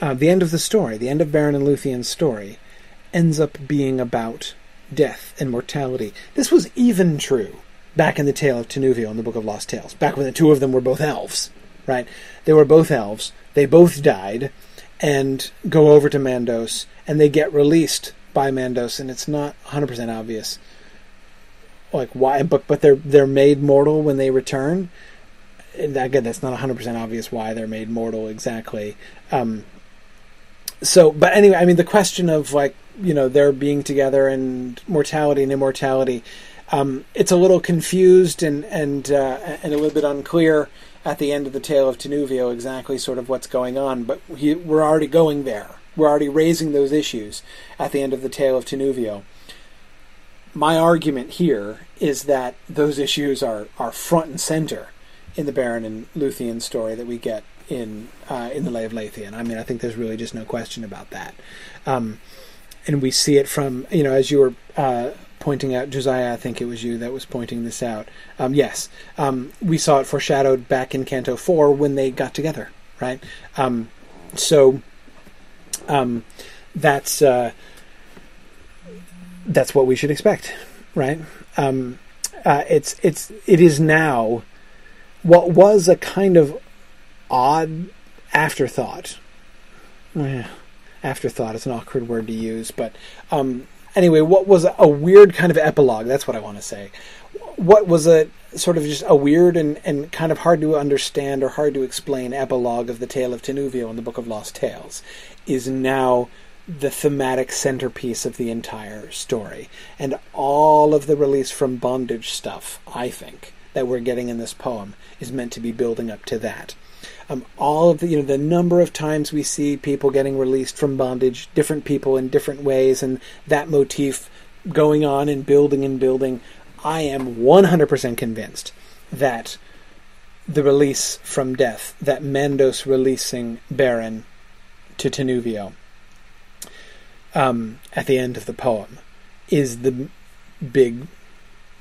uh, the end of the story, the end of Beren and Luthien's story, ends up being about death and mortality. This was even true back in the Tale of Tinuviel in the Book of Lost Tales, back when the two of them were both elves, right? They were both elves. They both died and go over to Mandos, and they get released by Mandos, and it's not 100% obvious like why but but they're they're made mortal when they return and again that's not 100% obvious why they're made mortal exactly um, so but anyway i mean the question of like you know their being together and mortality and immortality um, it's a little confused and and uh, and a little bit unclear at the end of the tale of Tinuviel exactly sort of what's going on but he, we're already going there we're already raising those issues at the end of the tale of Tinuviel my argument here is that those issues are, are front and center in the Beren and Luthien story that we get in uh, in the Lay of Leithian. I mean, I think there's really just no question about that. Um, and we see it from you know as you were uh, pointing out, Josiah. I think it was you that was pointing this out. Um, yes, um, we saw it foreshadowed back in Canto Four when they got together, right? Um, so um, that's. Uh, that's what we should expect, right? Um, uh, it's it's it is now what was a kind of odd afterthought. Eh, afterthought is an awkward word to use, but um, anyway, what was a weird kind of epilogue? That's what I want to say. What was a sort of just a weird and, and kind of hard to understand or hard to explain epilogue of the Tale of Tinuviel in the Book of Lost Tales is now the thematic centerpiece of the entire story. And all of the release from bondage stuff, I think, that we're getting in this poem is meant to be building up to that. Um, all of the, you know, the number of times we see people getting released from bondage, different people in different ways, and that motif going on and building and building, I am 100% convinced that the release from death, that Mandos releasing Beren to Tinuviel, um, at the end of the poem is the big,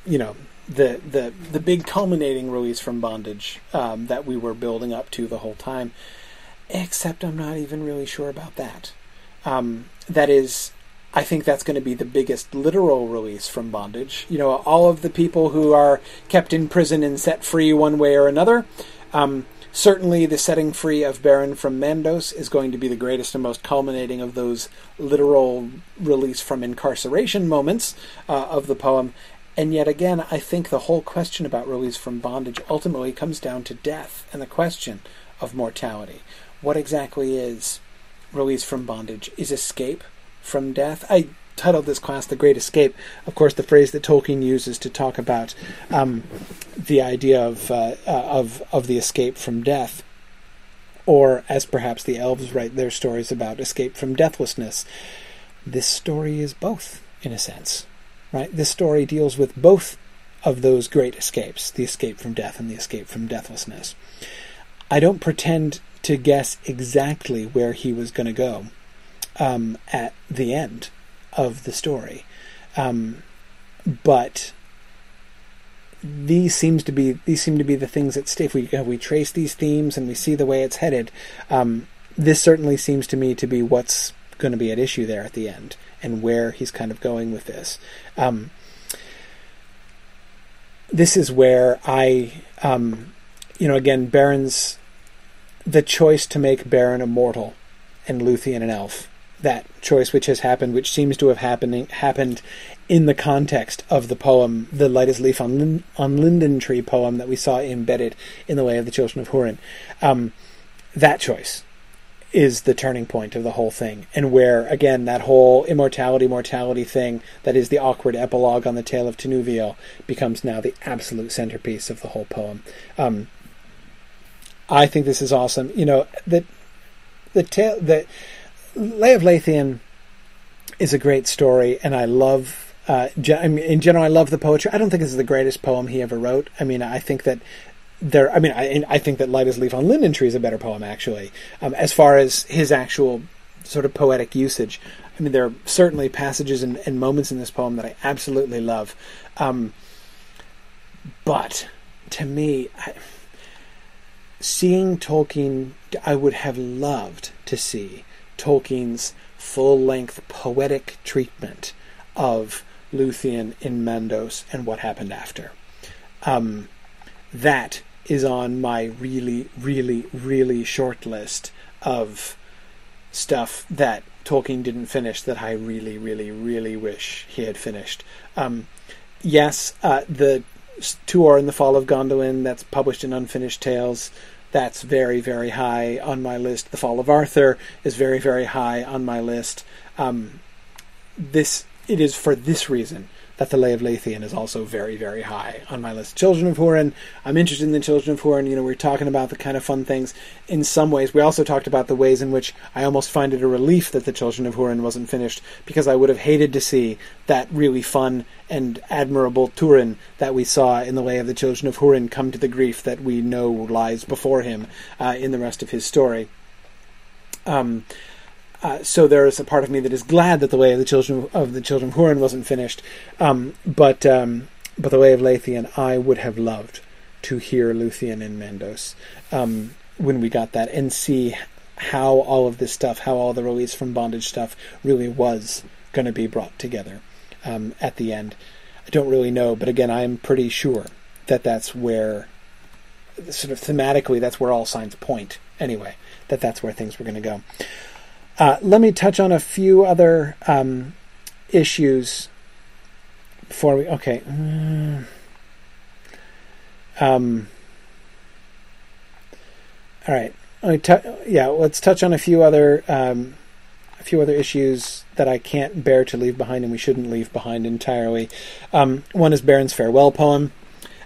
you know, the the the big culminating release from bondage um, that we were building up to the whole time. Except I'm not even really sure about that. Um, that is, I think that's going to be the biggest literal release from bondage. You know, all of the people who are kept in prison and set free one way or another. Um, Certainly, the setting free of Beren from Mandos is going to be the greatest and most culminating of those literal release from incarceration moments uh, of the poem. And yet again, I think the whole question about release from bondage ultimately comes down to death and the question of mortality. What exactly is release from bondage? Is escape from death? I titled this class "The Great Escape." Of course, the phrase that Tolkien uses to talk about um, the idea of uh, uh, of of the escape from death, or as perhaps the elves write their stories about escape from deathlessness. This story is both, in a sense, right? This story deals with both of those great escapes: the escape from death and the escape from deathlessness. I don't pretend to guess exactly where he was going to go um, at the end of the story. Um, but these seems to be these seem to be the things that stay. If we we trace these themes and we see the way it's headed, um, this certainly seems to me to be what's going to be at issue there at the end and where he's kind of going with this. Um, this is where I, um, you know, again, Beren's the choice to make Beren immortal and Luthien an elf that choice which has happened, which seems to have happening happened in the context of the poem, the lightest leaf on Lin- on linden tree poem that we saw embedded in the Lay of the children of Hurin. Um, that choice is the turning point of the whole thing, and where again that whole immortality mortality thing that is the awkward epilogue on the tale of Tinuviel becomes now the absolute centerpiece of the whole poem. Um, I think this is awesome. You know that the tale that Lay of Leithian is a great story, and I love. Uh, in general, I love the poetry. I don't think this is the greatest poem he ever wrote. I mean, I think that there, I mean, I, I think that "Light as Leaf on Linden Tree" is a better poem, actually, um, as far as his actual sort of poetic usage. I mean, there are certainly passages and, and moments in this poem that I absolutely love, um, but to me, I, seeing Tolkien, I would have loved to see Tolkien's full-length poetic treatment of Luthien in Mandos and what happened after. Um, that is on my really, really, really short list of stuff that Tolkien didn't finish that I really, really, really wish he had finished. Um, yes, uh, the Tuor and the Fall of Gondolin that's published in Unfinished Tales. That's very, very high on my list. The Fall of Arthur is very, very high on my list. Um, this it is for this reason that the Lay of Leithian is also very, very high on my list. Children of Hurin, I'm interested in the Children of Hurin. You know, we're talking about the kind of fun things. In some ways, we also talked about the ways in which I almost find it a relief that the Children of Hurin wasn't finished because I would have hated to see that really fun and admirable Turin that we saw in the Lay of the Children of Hurin come to the grief that we know lies before him uh, in the rest of his story. Um, uh, so there is a part of me that is glad that the Lay of the children of the children of Hurin wasn't finished, um, but um, but the Lay of Leithian, I would have loved to hear Luthien in Mandos um, when we got that and see how all of this stuff, how all the release from bondage stuff really was going to be brought together um, at the end. I don't really know, but again, I'm pretty sure that that's where, sort of thematically, that's where all signs point. Anyway, that that's where things were going to go. Uh, let me touch on a few other um, issues before we. Okay. Mm. Um, all right. yeah, let's touch on a few other um, a few other issues that I can't bear to leave behind, and we shouldn't leave behind entirely. Um, one is Beren's farewell poem.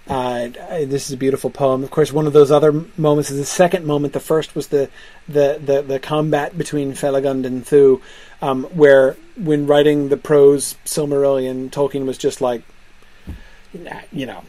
Uh, this is a beautiful poem. Of course, one of those other moments is the second moment. The first was the the the, the combat between Felagund and Thu, um, where when writing the prose Silmarillion, Tolkien was just like, you know,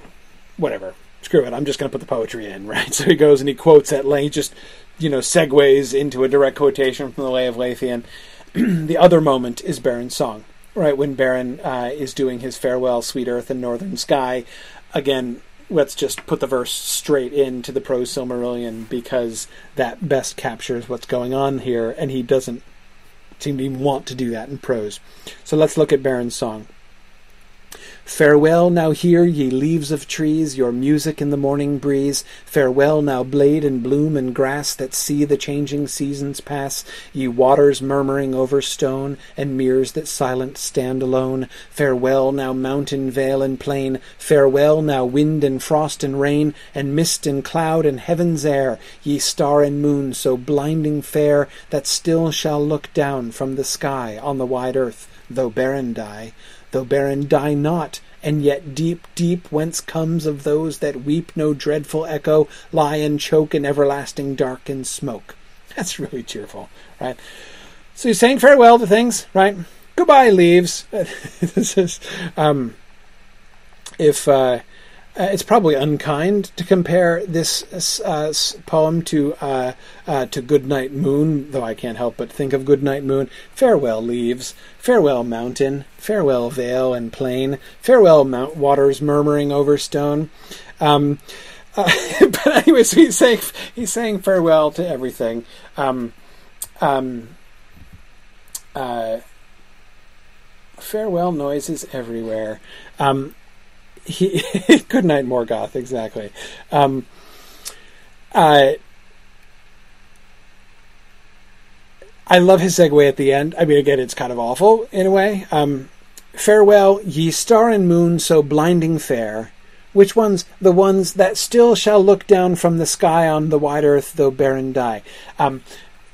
whatever, screw it. I'm just going to put the poetry in, right? So he goes and he quotes at length, just you know, segues into a direct quotation from the Lay of Leithian. the other moment is Beren's song, right? When Beren uh, is doing his farewell, sweet earth and northern sky again, let's just put the verse straight into the prose Silmarillion because that best captures what's going on here, and he doesn't seem to even want to do that in prose. So let's look at Beren's song. Farewell, now hear, ye leaves of trees, your music in the morning breeze. Farewell, now blade and bloom and grass that see the changing seasons pass. Ye waters murmuring over stone, and meres that silent stand alone. Farewell, now mountain vale and plain. Farewell, now wind and frost and rain, and mist and cloud and heaven's air. Ye star and moon so blinding fair, that still shall look down from the sky on the wide earth, though Beren die though Beren die not, and yet deep, deep whence comes of those that weep no dreadful echo, lie and choke in everlasting dark and smoke. That's really cheerful, right? So he's saying farewell to things, right? Goodbye, leaves. this is, um, if uh, uh, it's probably unkind to compare this uh, poem to uh, uh, to Goodnight Moon, though I can't help but think of Goodnight Moon. Farewell leaves, farewell mountain, farewell vale and plain, farewell mount waters murmuring over stone. Um, uh, but anyway, he's saying he's saying farewell to everything. Um, um, uh, farewell noises everywhere. Um, he good night Morgoth exactly. Um, I love his segue at the end. I mean, again, it's kind of awful in a way. Um, Farewell, ye star and moon so blinding fair. Which ones? The ones that still shall look down from the sky on the wide earth, though Beren die. Um,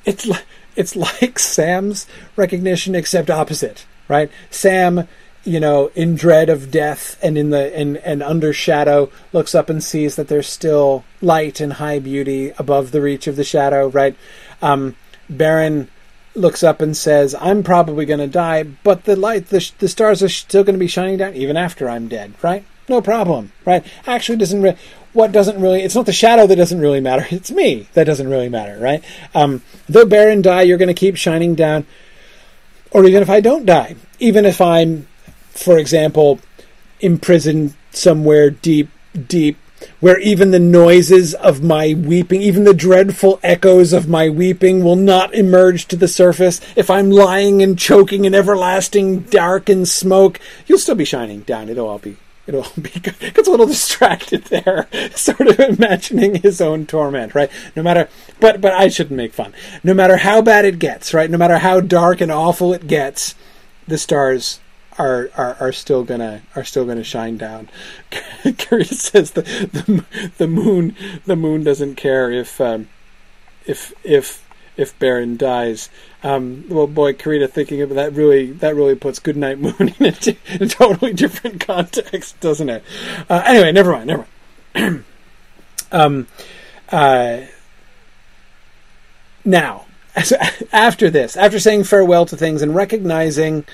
it's it's like Sam's recognition, except opposite, right? Sam you know, in dread of death and in the and, and under shadow, looks up and sees that there's still light and high beauty above the reach of the shadow, right? Um, Beren looks up and says, "I'm probably going to die, but the light, the, the stars are still going to be shining down even after I'm dead, right? No problem, right? Actually, doesn't. Re- what doesn't really, it's not the shadow that doesn't really matter, it's me that doesn't really matter, right? Um, though Beren die, you're going to keep shining down. Or even if I don't die, even if I'm, for example, imprisoned somewhere deep, deep, where even the noises of my weeping, even the dreadful echoes of my weeping will not emerge to the surface. If I'm lying and choking in everlasting dark and smoke, you'll still be shining down. It'll all be it'll be gets a little distracted there, sort of imagining his own torment, right? No matter, but but I shouldn't make fun. No matter how bad it gets, right? No matter how dark and awful it gets, the stars are are, are still gonna are still gonna shine down. Curious says the, the the moon the moon doesn't care if um, if if if Beren dies. Um, well, boy, Karita, thinking of that really that really puts Goodnight Moon in a, t- in a totally different context, doesn't it? Uh, anyway, never mind, never mind. um, uh, now, after this, after saying farewell to things and recognizing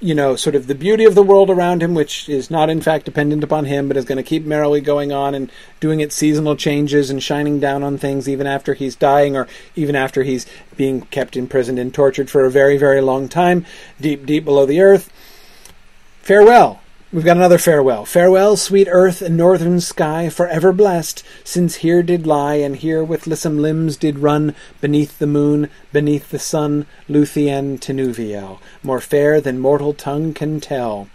you know, sort of the beauty of the world around him, which is not in fact dependent upon him, but is going to keep merrily going on and doing its seasonal changes and shining down on things even after he's dying or even after he's being kept imprisoned and tortured for a very, very long time, deep, deep below the earth. Farewell. We've got another farewell. Farewell, sweet earth and northern sky, forever blessed, since here did lie, and here with lissom limbs did run, beneath the moon, beneath the sun, Luthien Tinuviel, more fair than mortal tongue can tell.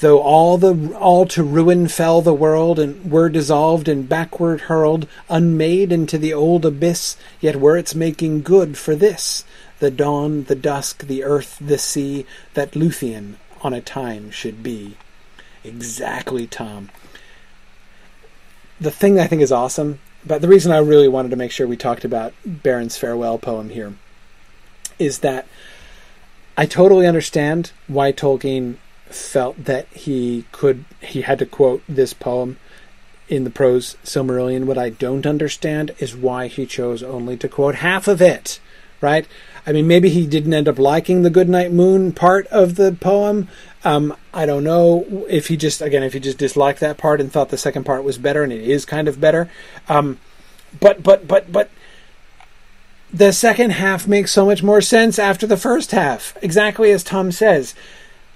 Though all the all to ruin fell the world, and were dissolved and backward hurled, unmade into the old abyss, yet were its making good for this, the dawn, the dusk, the earth, the sea, that Luthien on a time should be. Exactly, Tom. The thing that I think is awesome, but the reason I really wanted to make sure we talked about Beren's farewell poem here is that I totally understand why Tolkien felt that he could he had to quote this poem in the prose Silmarillion. What I don't understand is why he chose only to quote half of it. Right? I mean, maybe he didn't end up liking the Goodnight Moon part of the poem, um, I don't know if he just again if he just disliked that part and thought the second part was better, and it is kind of better. Um, but but but but the second half makes so much more sense after the first half. Exactly as Tom says,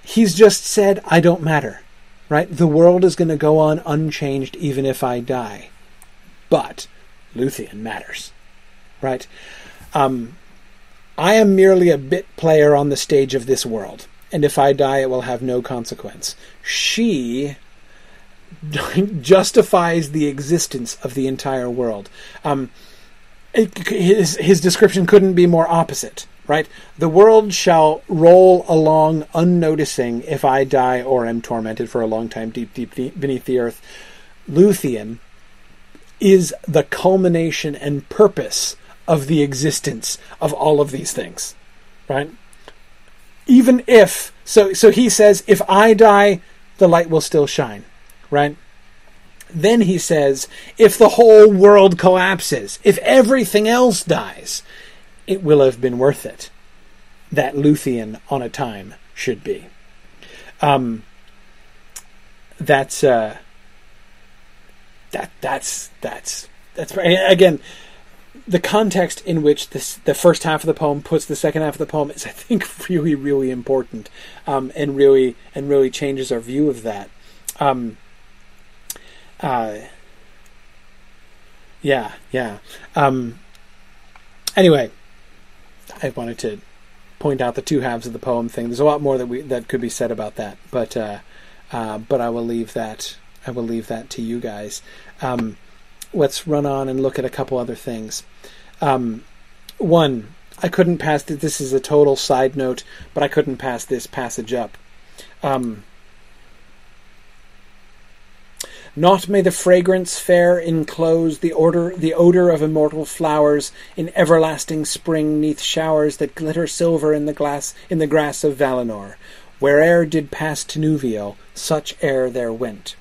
he's just said, "I don't matter." Right? The world is going to go on unchanged even if I die, but Luthien matters. Right? Um, I am merely a bit player on the stage of this world and if I die, it will have no consequence. She justifies the existence of the entire world. Um, it, his, his description couldn't be more opposite, right? The world shall roll along unnoticing if I die or am tormented for a long time deep, deep, deep beneath the earth. Luthien is the culmination and purpose of the existence of all of these things, right? even if so so he says if i die the light will still shine right then he says if the whole world collapses if everything else dies it will have been worth it that luthien on a time should be um that's uh that that's that's that's again the context in which this the first half of the poem puts the second half of the poem is, I think, really, really important, um, and really and really changes our view of that. Um, uh, yeah, yeah. Um, anyway, I wanted to point out the two halves of the poem thing. There's a lot more that we that could be said about that, but uh, uh, but I will leave that I will leave that to you guys. Um, let's run on and look at a couple other things. Um, one, I couldn't pass th- this is a total side note, but I couldn't pass this passage up. Um, Not may the fragrance fair enclose the order the odor of immortal flowers in everlasting spring neath showers that glitter silver in the glass in the grass of Valinor. Where'er did pass Tinuviel, such air there went.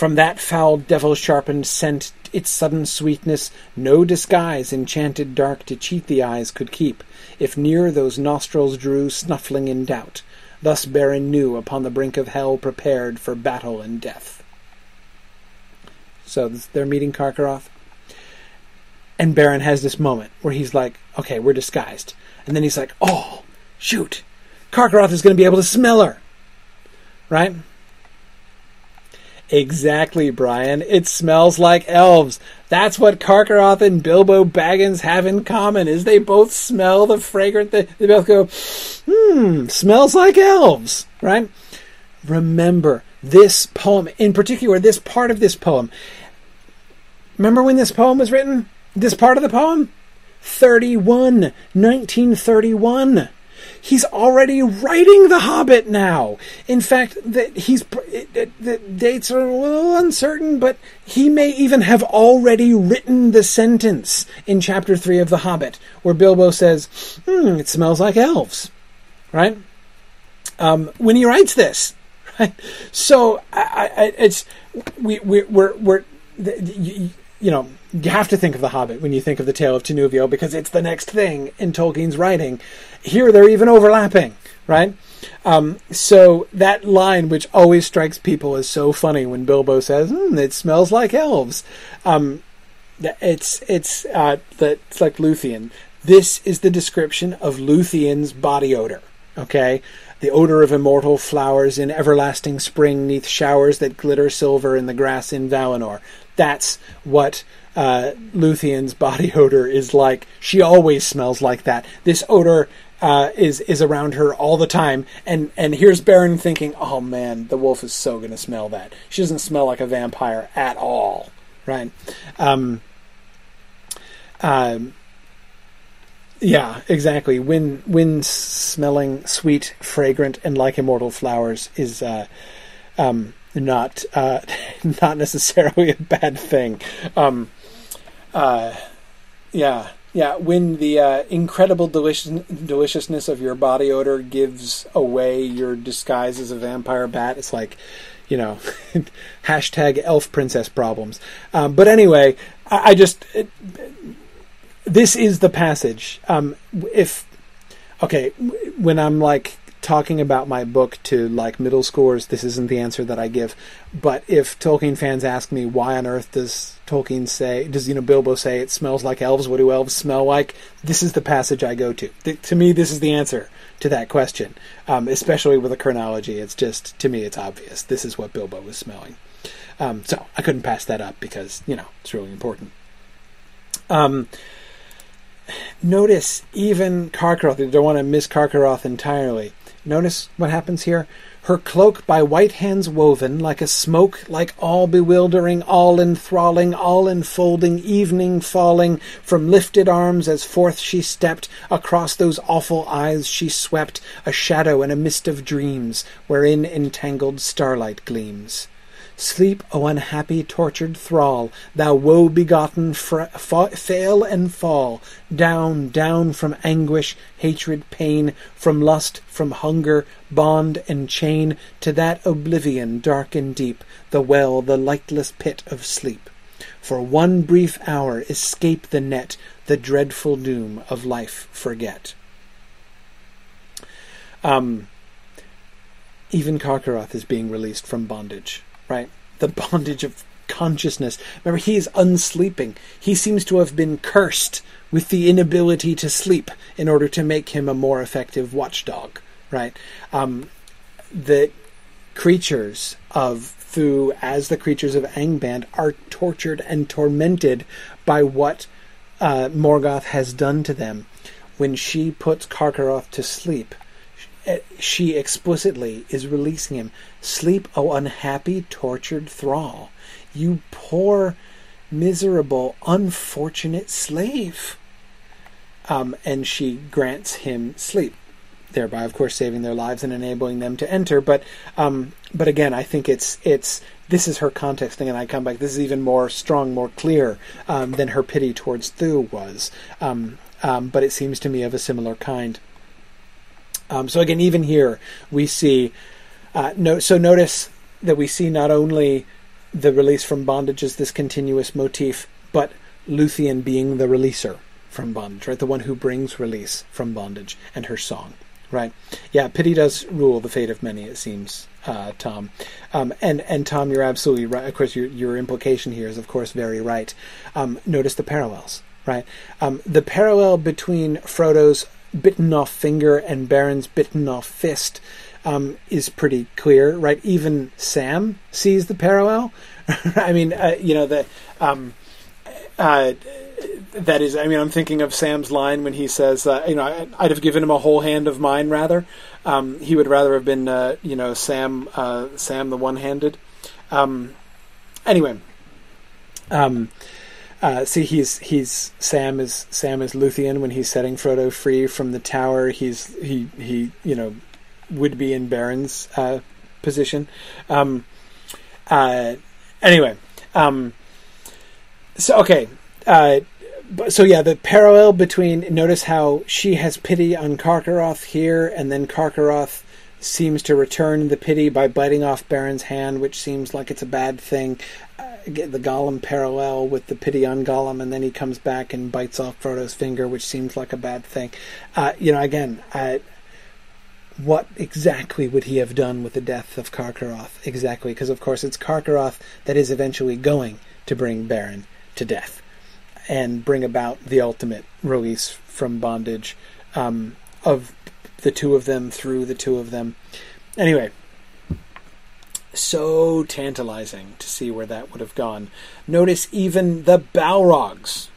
From that foul devil sharpened scent its sudden sweetness no disguise enchanted dark to cheat the eyes could keep, if near those nostrils drew snuffling in doubt. Thus Beren knew upon the brink of hell prepared for battle and death. So they're meeting Carcharoth. And Beren has this moment where he's like, okay, we're disguised. And then he's like, oh, shoot. Carcharoth is going to be able to smell her. Right? Exactly, Brian. It smells like elves. That's what Carcharoth and Bilbo Baggins have in common, is they both smell the fragrant thing. They both go, hmm, smells like elves, right? Remember, this poem, in particular, this part of this poem. Remember when this poem was written? This part of the poem? 31, 1931 he's already writing The Hobbit now. In fact, that he's the dates are a little uncertain, but he may even have already written the sentence in chapter three of The Hobbit where Bilbo says, "Hmm, it smells like elves," right? Um, when he writes this, right? So I, I, it's we, we we're we're you, you know you have to think of The Hobbit when you think of the Tale of Tinuviel because it's the next thing in Tolkien's writing. Here they're even overlapping, right? Um, so that line, which always strikes people as so funny when Bilbo says, mm, "It smells like elves," um, it's it's uh, it's like Luthien. This is the description of Luthien's body odor. Okay, the odor of immortal flowers in everlasting spring neath showers that glitter silver in the grass in Valinor. That's what uh, Luthien's body odor is like. She always smells like that. This odor uh, is is around her all the time. And and here's Beren thinking, oh man, the wolf is so gonna smell that. She doesn't smell like a vampire at all, right? Um, um, yeah, exactly. When when smelling sweet, fragrant, and like immortal flowers is uh, um, not uh, not necessarily a bad thing. Um, uh, yeah, yeah, when the uh, incredible delicious, deliciousness of your body odor gives away your disguise as a vampire bat, it's like, you know, hashtag elf princess problems. Um, but anyway, I, I just. It, this is the passage. Um, if. Okay, when I'm like talking about my book to like middle schoolers, this isn't the answer that I give. But if Tolkien fans ask me why on earth does Tolkien say, does you know Bilbo say it smells like elves? What do elves smell like? This is the passage I go to. Th- to me, this is the answer to that question. Um, especially with the chronology, it's just to me it's obvious. This is what Bilbo was smelling. Um, so I couldn't pass that up because you know it's really important. Um, notice even Carcharoth. I don't want to miss Carcharoth entirely Notice what happens here? Her cloak by white hands woven, like a smoke, like all bewildering, all enthralling, all enfolding, evening falling, from lifted arms as forth she stepped, across those awful eyes she swept, a shadow and a mist of dreams, wherein entangled starlight gleams. Sleep, O unhappy, tortured thrall, thou woe begotten, fra- fa- fail and fall, down, down from anguish, hatred, pain, from lust, from hunger, bond and chain, to that oblivion dark and deep, the well, the lightless pit of sleep. For one brief hour escape the net, the dreadful doom of life forget. Um, even Carcharoth is being released from bondage right? The bondage of consciousness. Remember, he is unsleeping. He seems to have been cursed with the inability to sleep in order to make him a more effective watchdog, right? Um, the creatures of Thu, as the creatures of Angband, are tortured and tormented by what uh, Morgoth has done to them. When she puts Carcharoth to sleep, she explicitly is releasing him. Sleep, O unhappy, tortured thrall, you poor, miserable, unfortunate slave. Um, and she grants him sleep, thereby, of course, saving their lives and enabling them to enter. But, um, but again, I think it's it's this is her context thing, and I come back. This is even more strong, more clear um, than her pity towards Thu was. Um, um, but it seems to me of a similar kind. Um, so again, even here we see. Uh, no, so notice that we see not only the release from bondage as this continuous motif, but Luthien being the releaser from bondage, right? The one who brings release from bondage, and her song, right? Yeah, pity does rule the fate of many. It seems uh, Tom. Um, and and Tom, you're absolutely right. Of course, your your implication here is, of course, very right. Um, notice the parallels, right? Um, the parallel between Frodo's bitten off finger and Beren's bitten off fist um, is pretty clear, right? Even Sam sees the parallel. I mean, uh, you know the. Um, uh, that is, I mean, I'm thinking of Sam's line when he says, uh, you know, I, would have given him a whole hand of mine rather. Um, he would rather have been, uh, you know, Sam, uh, Sam the one-handed. Um, anyway, um, uh, see, he's he's Sam is Sam is Luthien when he's setting Frodo free from the tower. He's he he you know would be in Beren's uh, position. Um, uh, anyway, um, so okay, uh, so yeah, the parallel between notice how she has pity on Carcharoth here, and then Carcharoth seems to return the pity by biting off Beren's hand, which seems like it's a bad thing. Uh, the Gollum parallel with the pity on Gollum, and then he comes back and bites off Frodo's finger, which seems like a bad thing. Uh, you know, again, uh, what exactly would he have done with the death of Carcharoth? Exactly, because of course it's Carcharoth that is eventually going to bring Beren to death and bring about the ultimate release from bondage um, of the two of them through the two of them. Anyway, so tantalizing to see where that would have gone. Notice even the Balrogs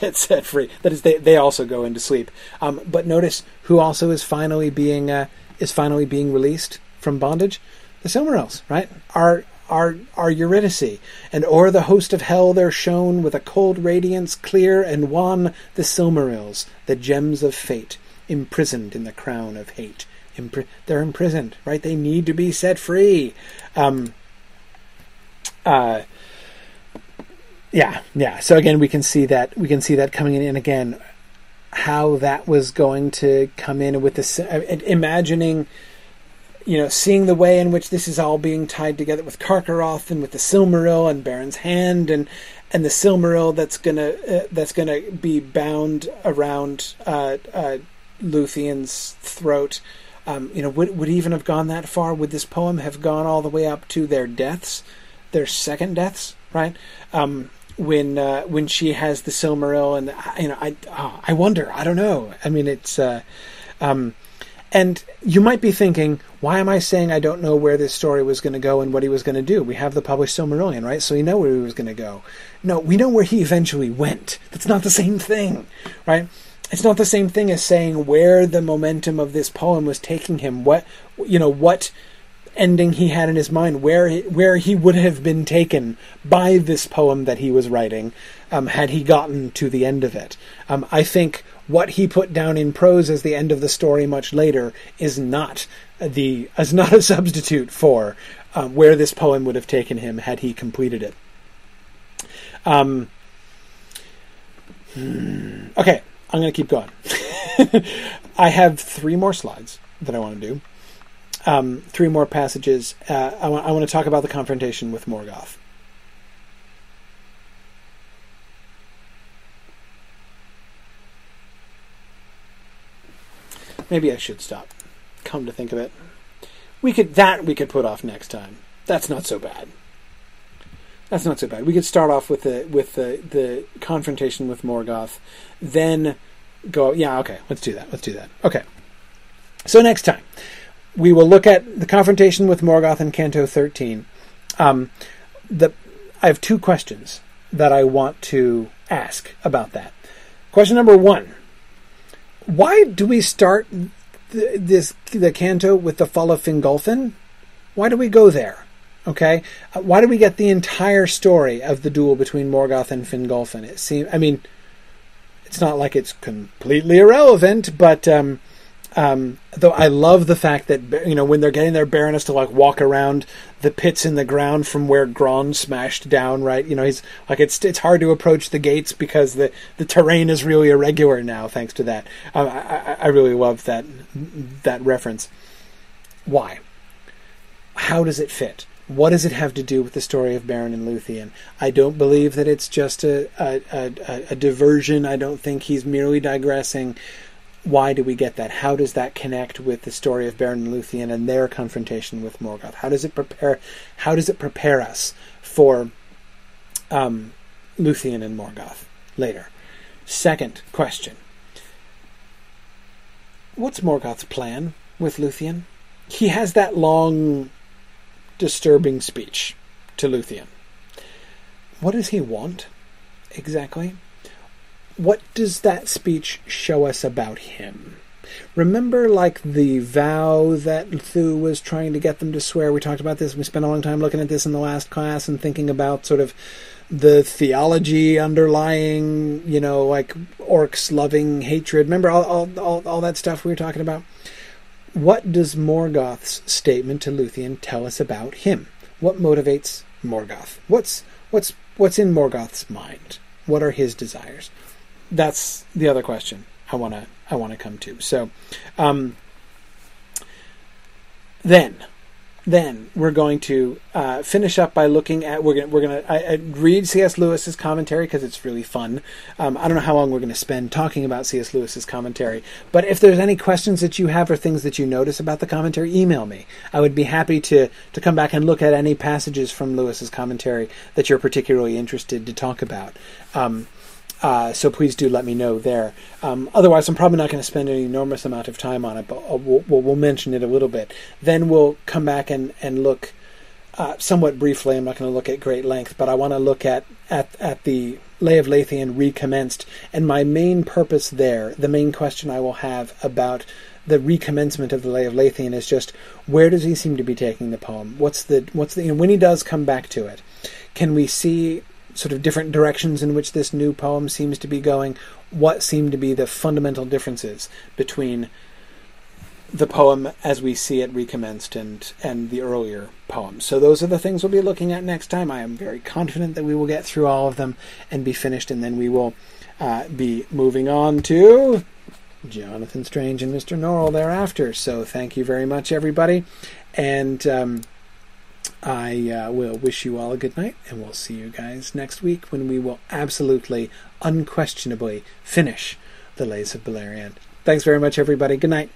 get set free. That is, they, they also go into sleep. Um, but notice who also is finally being uh, is finally being released from bondage. The Silmarils, right? Our our our Eurydice, and o'er the host of hell there shone with a cold radiance clear and wan the Silmarils, the gems of fate, imprisoned in the crown of hate. Impri- they're imprisoned, right? They need to be set free. Um, uh, yeah, yeah. So again, we can see that we can see that coming in, and again, how that was going to come in with this. Uh, imagining, you know, seeing the way in which this is all being tied together with Carcharoth and with the Silmaril and Beren's hand and and the Silmaril that's gonna uh, that's gonna be bound around uh, uh, Luthien's throat. Um, you know, would would even have gone that far? Would this poem have gone all the way up to their deaths, their second deaths? Right? Um, when uh, when she has the Silmaril, and you know, I oh, I wonder. I don't know. I mean, it's. Uh, um, and you might be thinking, why am I saying I don't know where this story was going to go and what he was going to do? We have the published Silmarillion, right? So we know where he was going to go. No, we know where he eventually went. That's not the same thing, right? It's not the same thing as saying where the momentum of this poem was taking him. What you know, what ending he had in his mind, where he, where he would have been taken by this poem that he was writing, um, had he gotten to the end of it. Um, I think what he put down in prose as the end of the story much later is not the is not a substitute for um, where this poem would have taken him had he completed it. Um, hmm, okay, I'm going to keep going. I have three more slides that I want to do um, three more passages. Uh, I, want, I want to talk about the confrontation with Morgoth. Maybe I should stop. Come to think of it, we could that we could put off next time. That's not so bad. That's not so bad. We could start off with the with the the confrontation with Morgoth, then go. Yeah, okay. Let's do that. Let's do that. Okay. So next time, we will look at the confrontation with Morgoth in Canto 13. Um, the, I have two questions that I want to ask about that. Question number one Why do we start th- this the canto with the fall of Fingolfin? Why do we go there? Okay, uh, why do we get the entire story of the duel between Morgoth and Fingolfin? It seems, I mean, it's not like it's completely irrelevant, but um, um, though I love the fact that you know when they're getting their Baroness to like walk around the pits in the ground from where Grond smashed down, right? You know, he's like it's it's hard to approach the gates because the the terrain is really irregular now, thanks to that. Um, I, I really love that that reference. Why? How does it fit? What does it have to do with the story of Beren and Luthien? I don't believe that it's just a, a, a, a diversion. I don't think he's merely digressing why do we get that? How does that connect with the story of Beren and Luthien and their confrontation with Morgoth? How does it prepare? How does it prepare us for um, Luthien and Morgoth later? Second question: What's Morgoth's plan with Luthien? He has that long, disturbing speech to Luthien. What does he want exactly? What does that speech show us about him? Remember, like the vow that Thu was trying to get them to swear. We talked about this. We spent a long time looking at this in the last class and thinking about sort of the theology underlying, you know, like orcs loving hatred. Remember all, all, all, all that stuff we were talking about? What does Morgoth's statement to Luthien tell us about him? What motivates Morgoth? What's what's what's in Morgoth's mind? What are his desires? That's the other question I want to I want to come to. So, um, then, then we're going to uh, finish up by looking at we're gonna we're gonna I, I read C.S. Lewis's commentary because it's really fun. Um, I don't know how long we're going to spend talking about C.S. Lewis's commentary, but if there's any questions that you have or things that you notice about the commentary, email me. I would be happy to to come back and look at any passages from Lewis's commentary that you're particularly interested to talk about. Um, uh, so please do let me know there. Um, otherwise, I'm probably not going to spend an enormous amount of time on it, but uh, we'll, we'll, we'll, mention it a little bit. Then we'll come back and, and look uh, somewhat briefly. I'm not going to look at great length, but I want to look at, at, at the Lay of Leithian recommenced. And my main purpose there, the main question I will have about the recommencement of the Lay of Leithian is just where does he seem to be taking the poem? What's the what's the you know, when he does come back to it? Can we see sort of different directions in which this new poem seems to be going, what seem to be the fundamental differences between the poem as we see it recommenced and and the earlier poems. So those are the things we'll be looking at next time. I am very confident that we will get through all of them and be finished, and then we will uh, be moving on to Jonathan Strange and Mr. Norrell thereafter. So thank you very much, everybody, and. Um, I uh, will wish you all a good night, and we'll see you guys next week when we will absolutely, unquestionably finish the Lays of Beleriand. Thanks very much, everybody. Good night.